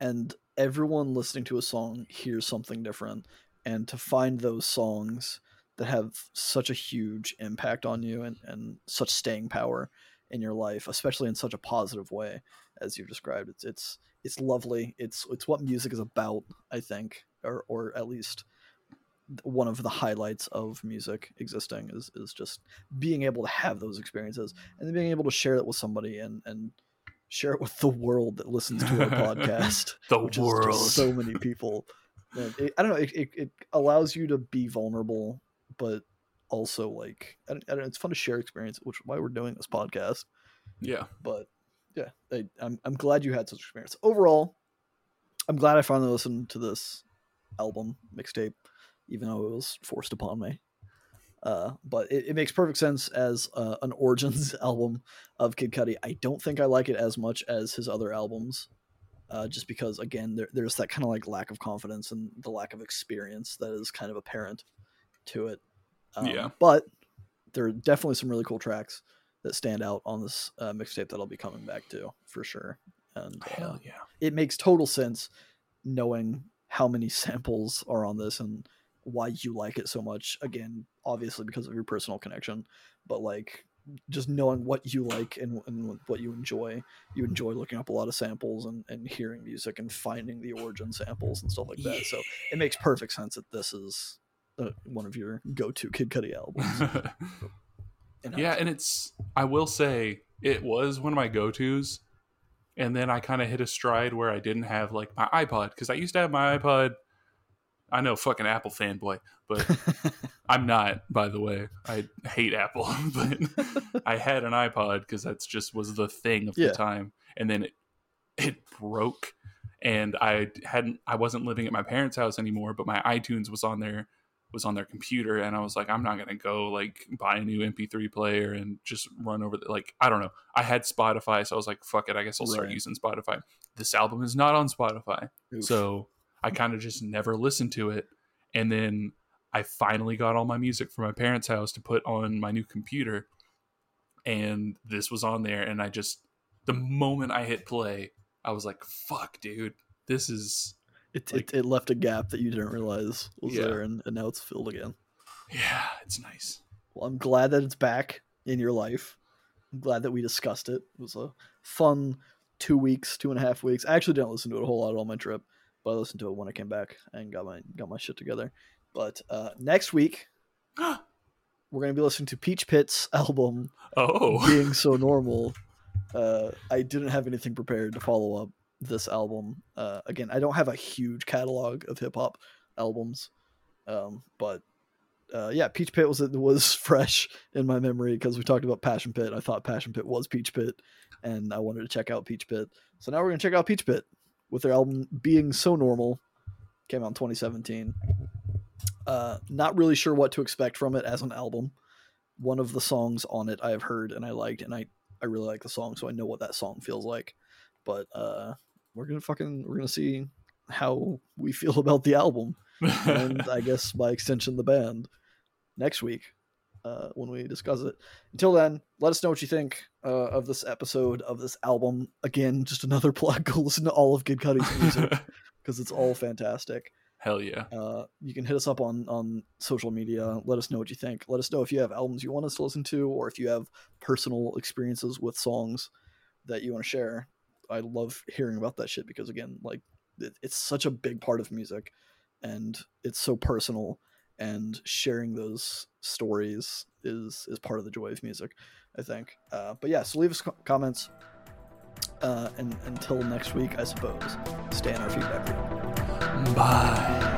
and everyone listening to a song hears something different and to find those songs that have such a huge impact on you and, and such staying power in your life especially in such a positive way as you've described. It's it's it's lovely. It's it's what music is about i think or or at least one of the highlights of music existing is is just being able to have those experiences and then being able to share it with somebody and and share it with the world that listens to our podcast The world. so many people. It, i don't know it, it, it allows you to be vulnerable but also like I don't, I don't know it's fun to share experience which is why we're doing this podcast yeah. but yeah, I, I'm I'm glad you had such experience. Overall, I'm glad I finally listened to this album mixtape, even though it was forced upon me. Uh, but it, it makes perfect sense as uh, an origins album of Kid Cudi. I don't think I like it as much as his other albums, uh, just because again there, there's that kind of like lack of confidence and the lack of experience that is kind of apparent to it. Um, Yeah. but there are definitely some really cool tracks that stand out on this uh, mixtape that I'll be coming back to for sure. And uh, Hell yeah. it makes total sense knowing how many samples are on this and why you like it so much. Again, obviously because of your personal connection, but like just knowing what you like and, and what you enjoy. You enjoy looking up a lot of samples and, and hearing music and finding the origin samples and stuff like that. So it makes perfect sense that this is uh, one of your go-to Kid Cudi albums. And yeah, and it's I will say it was one of my go-tos and then I kind of hit a stride where I didn't have like my iPod cuz I used to have my iPod I know fucking Apple fanboy, but I'm not by the way. I hate Apple, but I had an iPod cuz that's just was the thing of Yeah. the time and then it it broke and I hadn't I wasn't living at my parents' house anymore, but my iTunes was on there was on their computer and I was like, I'm not gonna go like buy a new MP3 player and just run over the like I don't know. I had Spotify, so I was like, fuck it, I guess I'll start Right. using Spotify. This album is not on Spotify. Oof. So I kind of just never listened to it. And then I finally got all my music from my parents' house to put on my new computer. And this was on there. And I just, the moment I hit play, I was like, fuck, dude, this is, it, like- it, it left a gap that you didn't realize was Yeah. there, and, and now it's filled again. yeah, it's nice. Well, I'm glad that it's back in your life. I'm glad that we discussed it. It was a fun two weeks, two and a half weeks. I actually didn't listen to it a whole lot on my trip, but I listened to it when I came back and got my got my shit together. But uh, next week we're gonna be listening to Peach Pit's album oh, being so normal. Uh, I didn't have anything prepared to follow up this album. Uh, again, I don't have a huge catalog of hip hop albums, um, but uh, yeah, Peach Pit was was fresh in my memory because we talked about Passion Pit. I thought Passion Pit was Peach Pit, and I wanted to check out Peach Pit. So now we're gonna check out Peach Pit with their album "Being So Normal." Came out in 2017. Uh, not really sure what to expect from it as an album. One of the songs on it I have heard and I liked, and I I really like the song, so I know what that song feels like. But uh, we're gonna fucking we're gonna see how we feel about the album, and I guess by extension the band next week uh, when we discuss it. Until then, let us know what you think uh, of this episode of this album. Again, just another plug. Go listen to all of Kid Cudi's music because it's all fantastic. Hell yeah. Uh, you can hit us up on on social media. Let us know what you think. Let us know if you have albums you want us to listen to, or if you have personal experiences with songs that you want to share. I love hearing about that shit because again, like it, it's such a big part of music, and it's so personal. And sharing those stories is is part of the joy of music, I think. Uh, but yeah, so leave us co- comments. Uh, and until next week, I suppose, stay in our feedback group. Bye.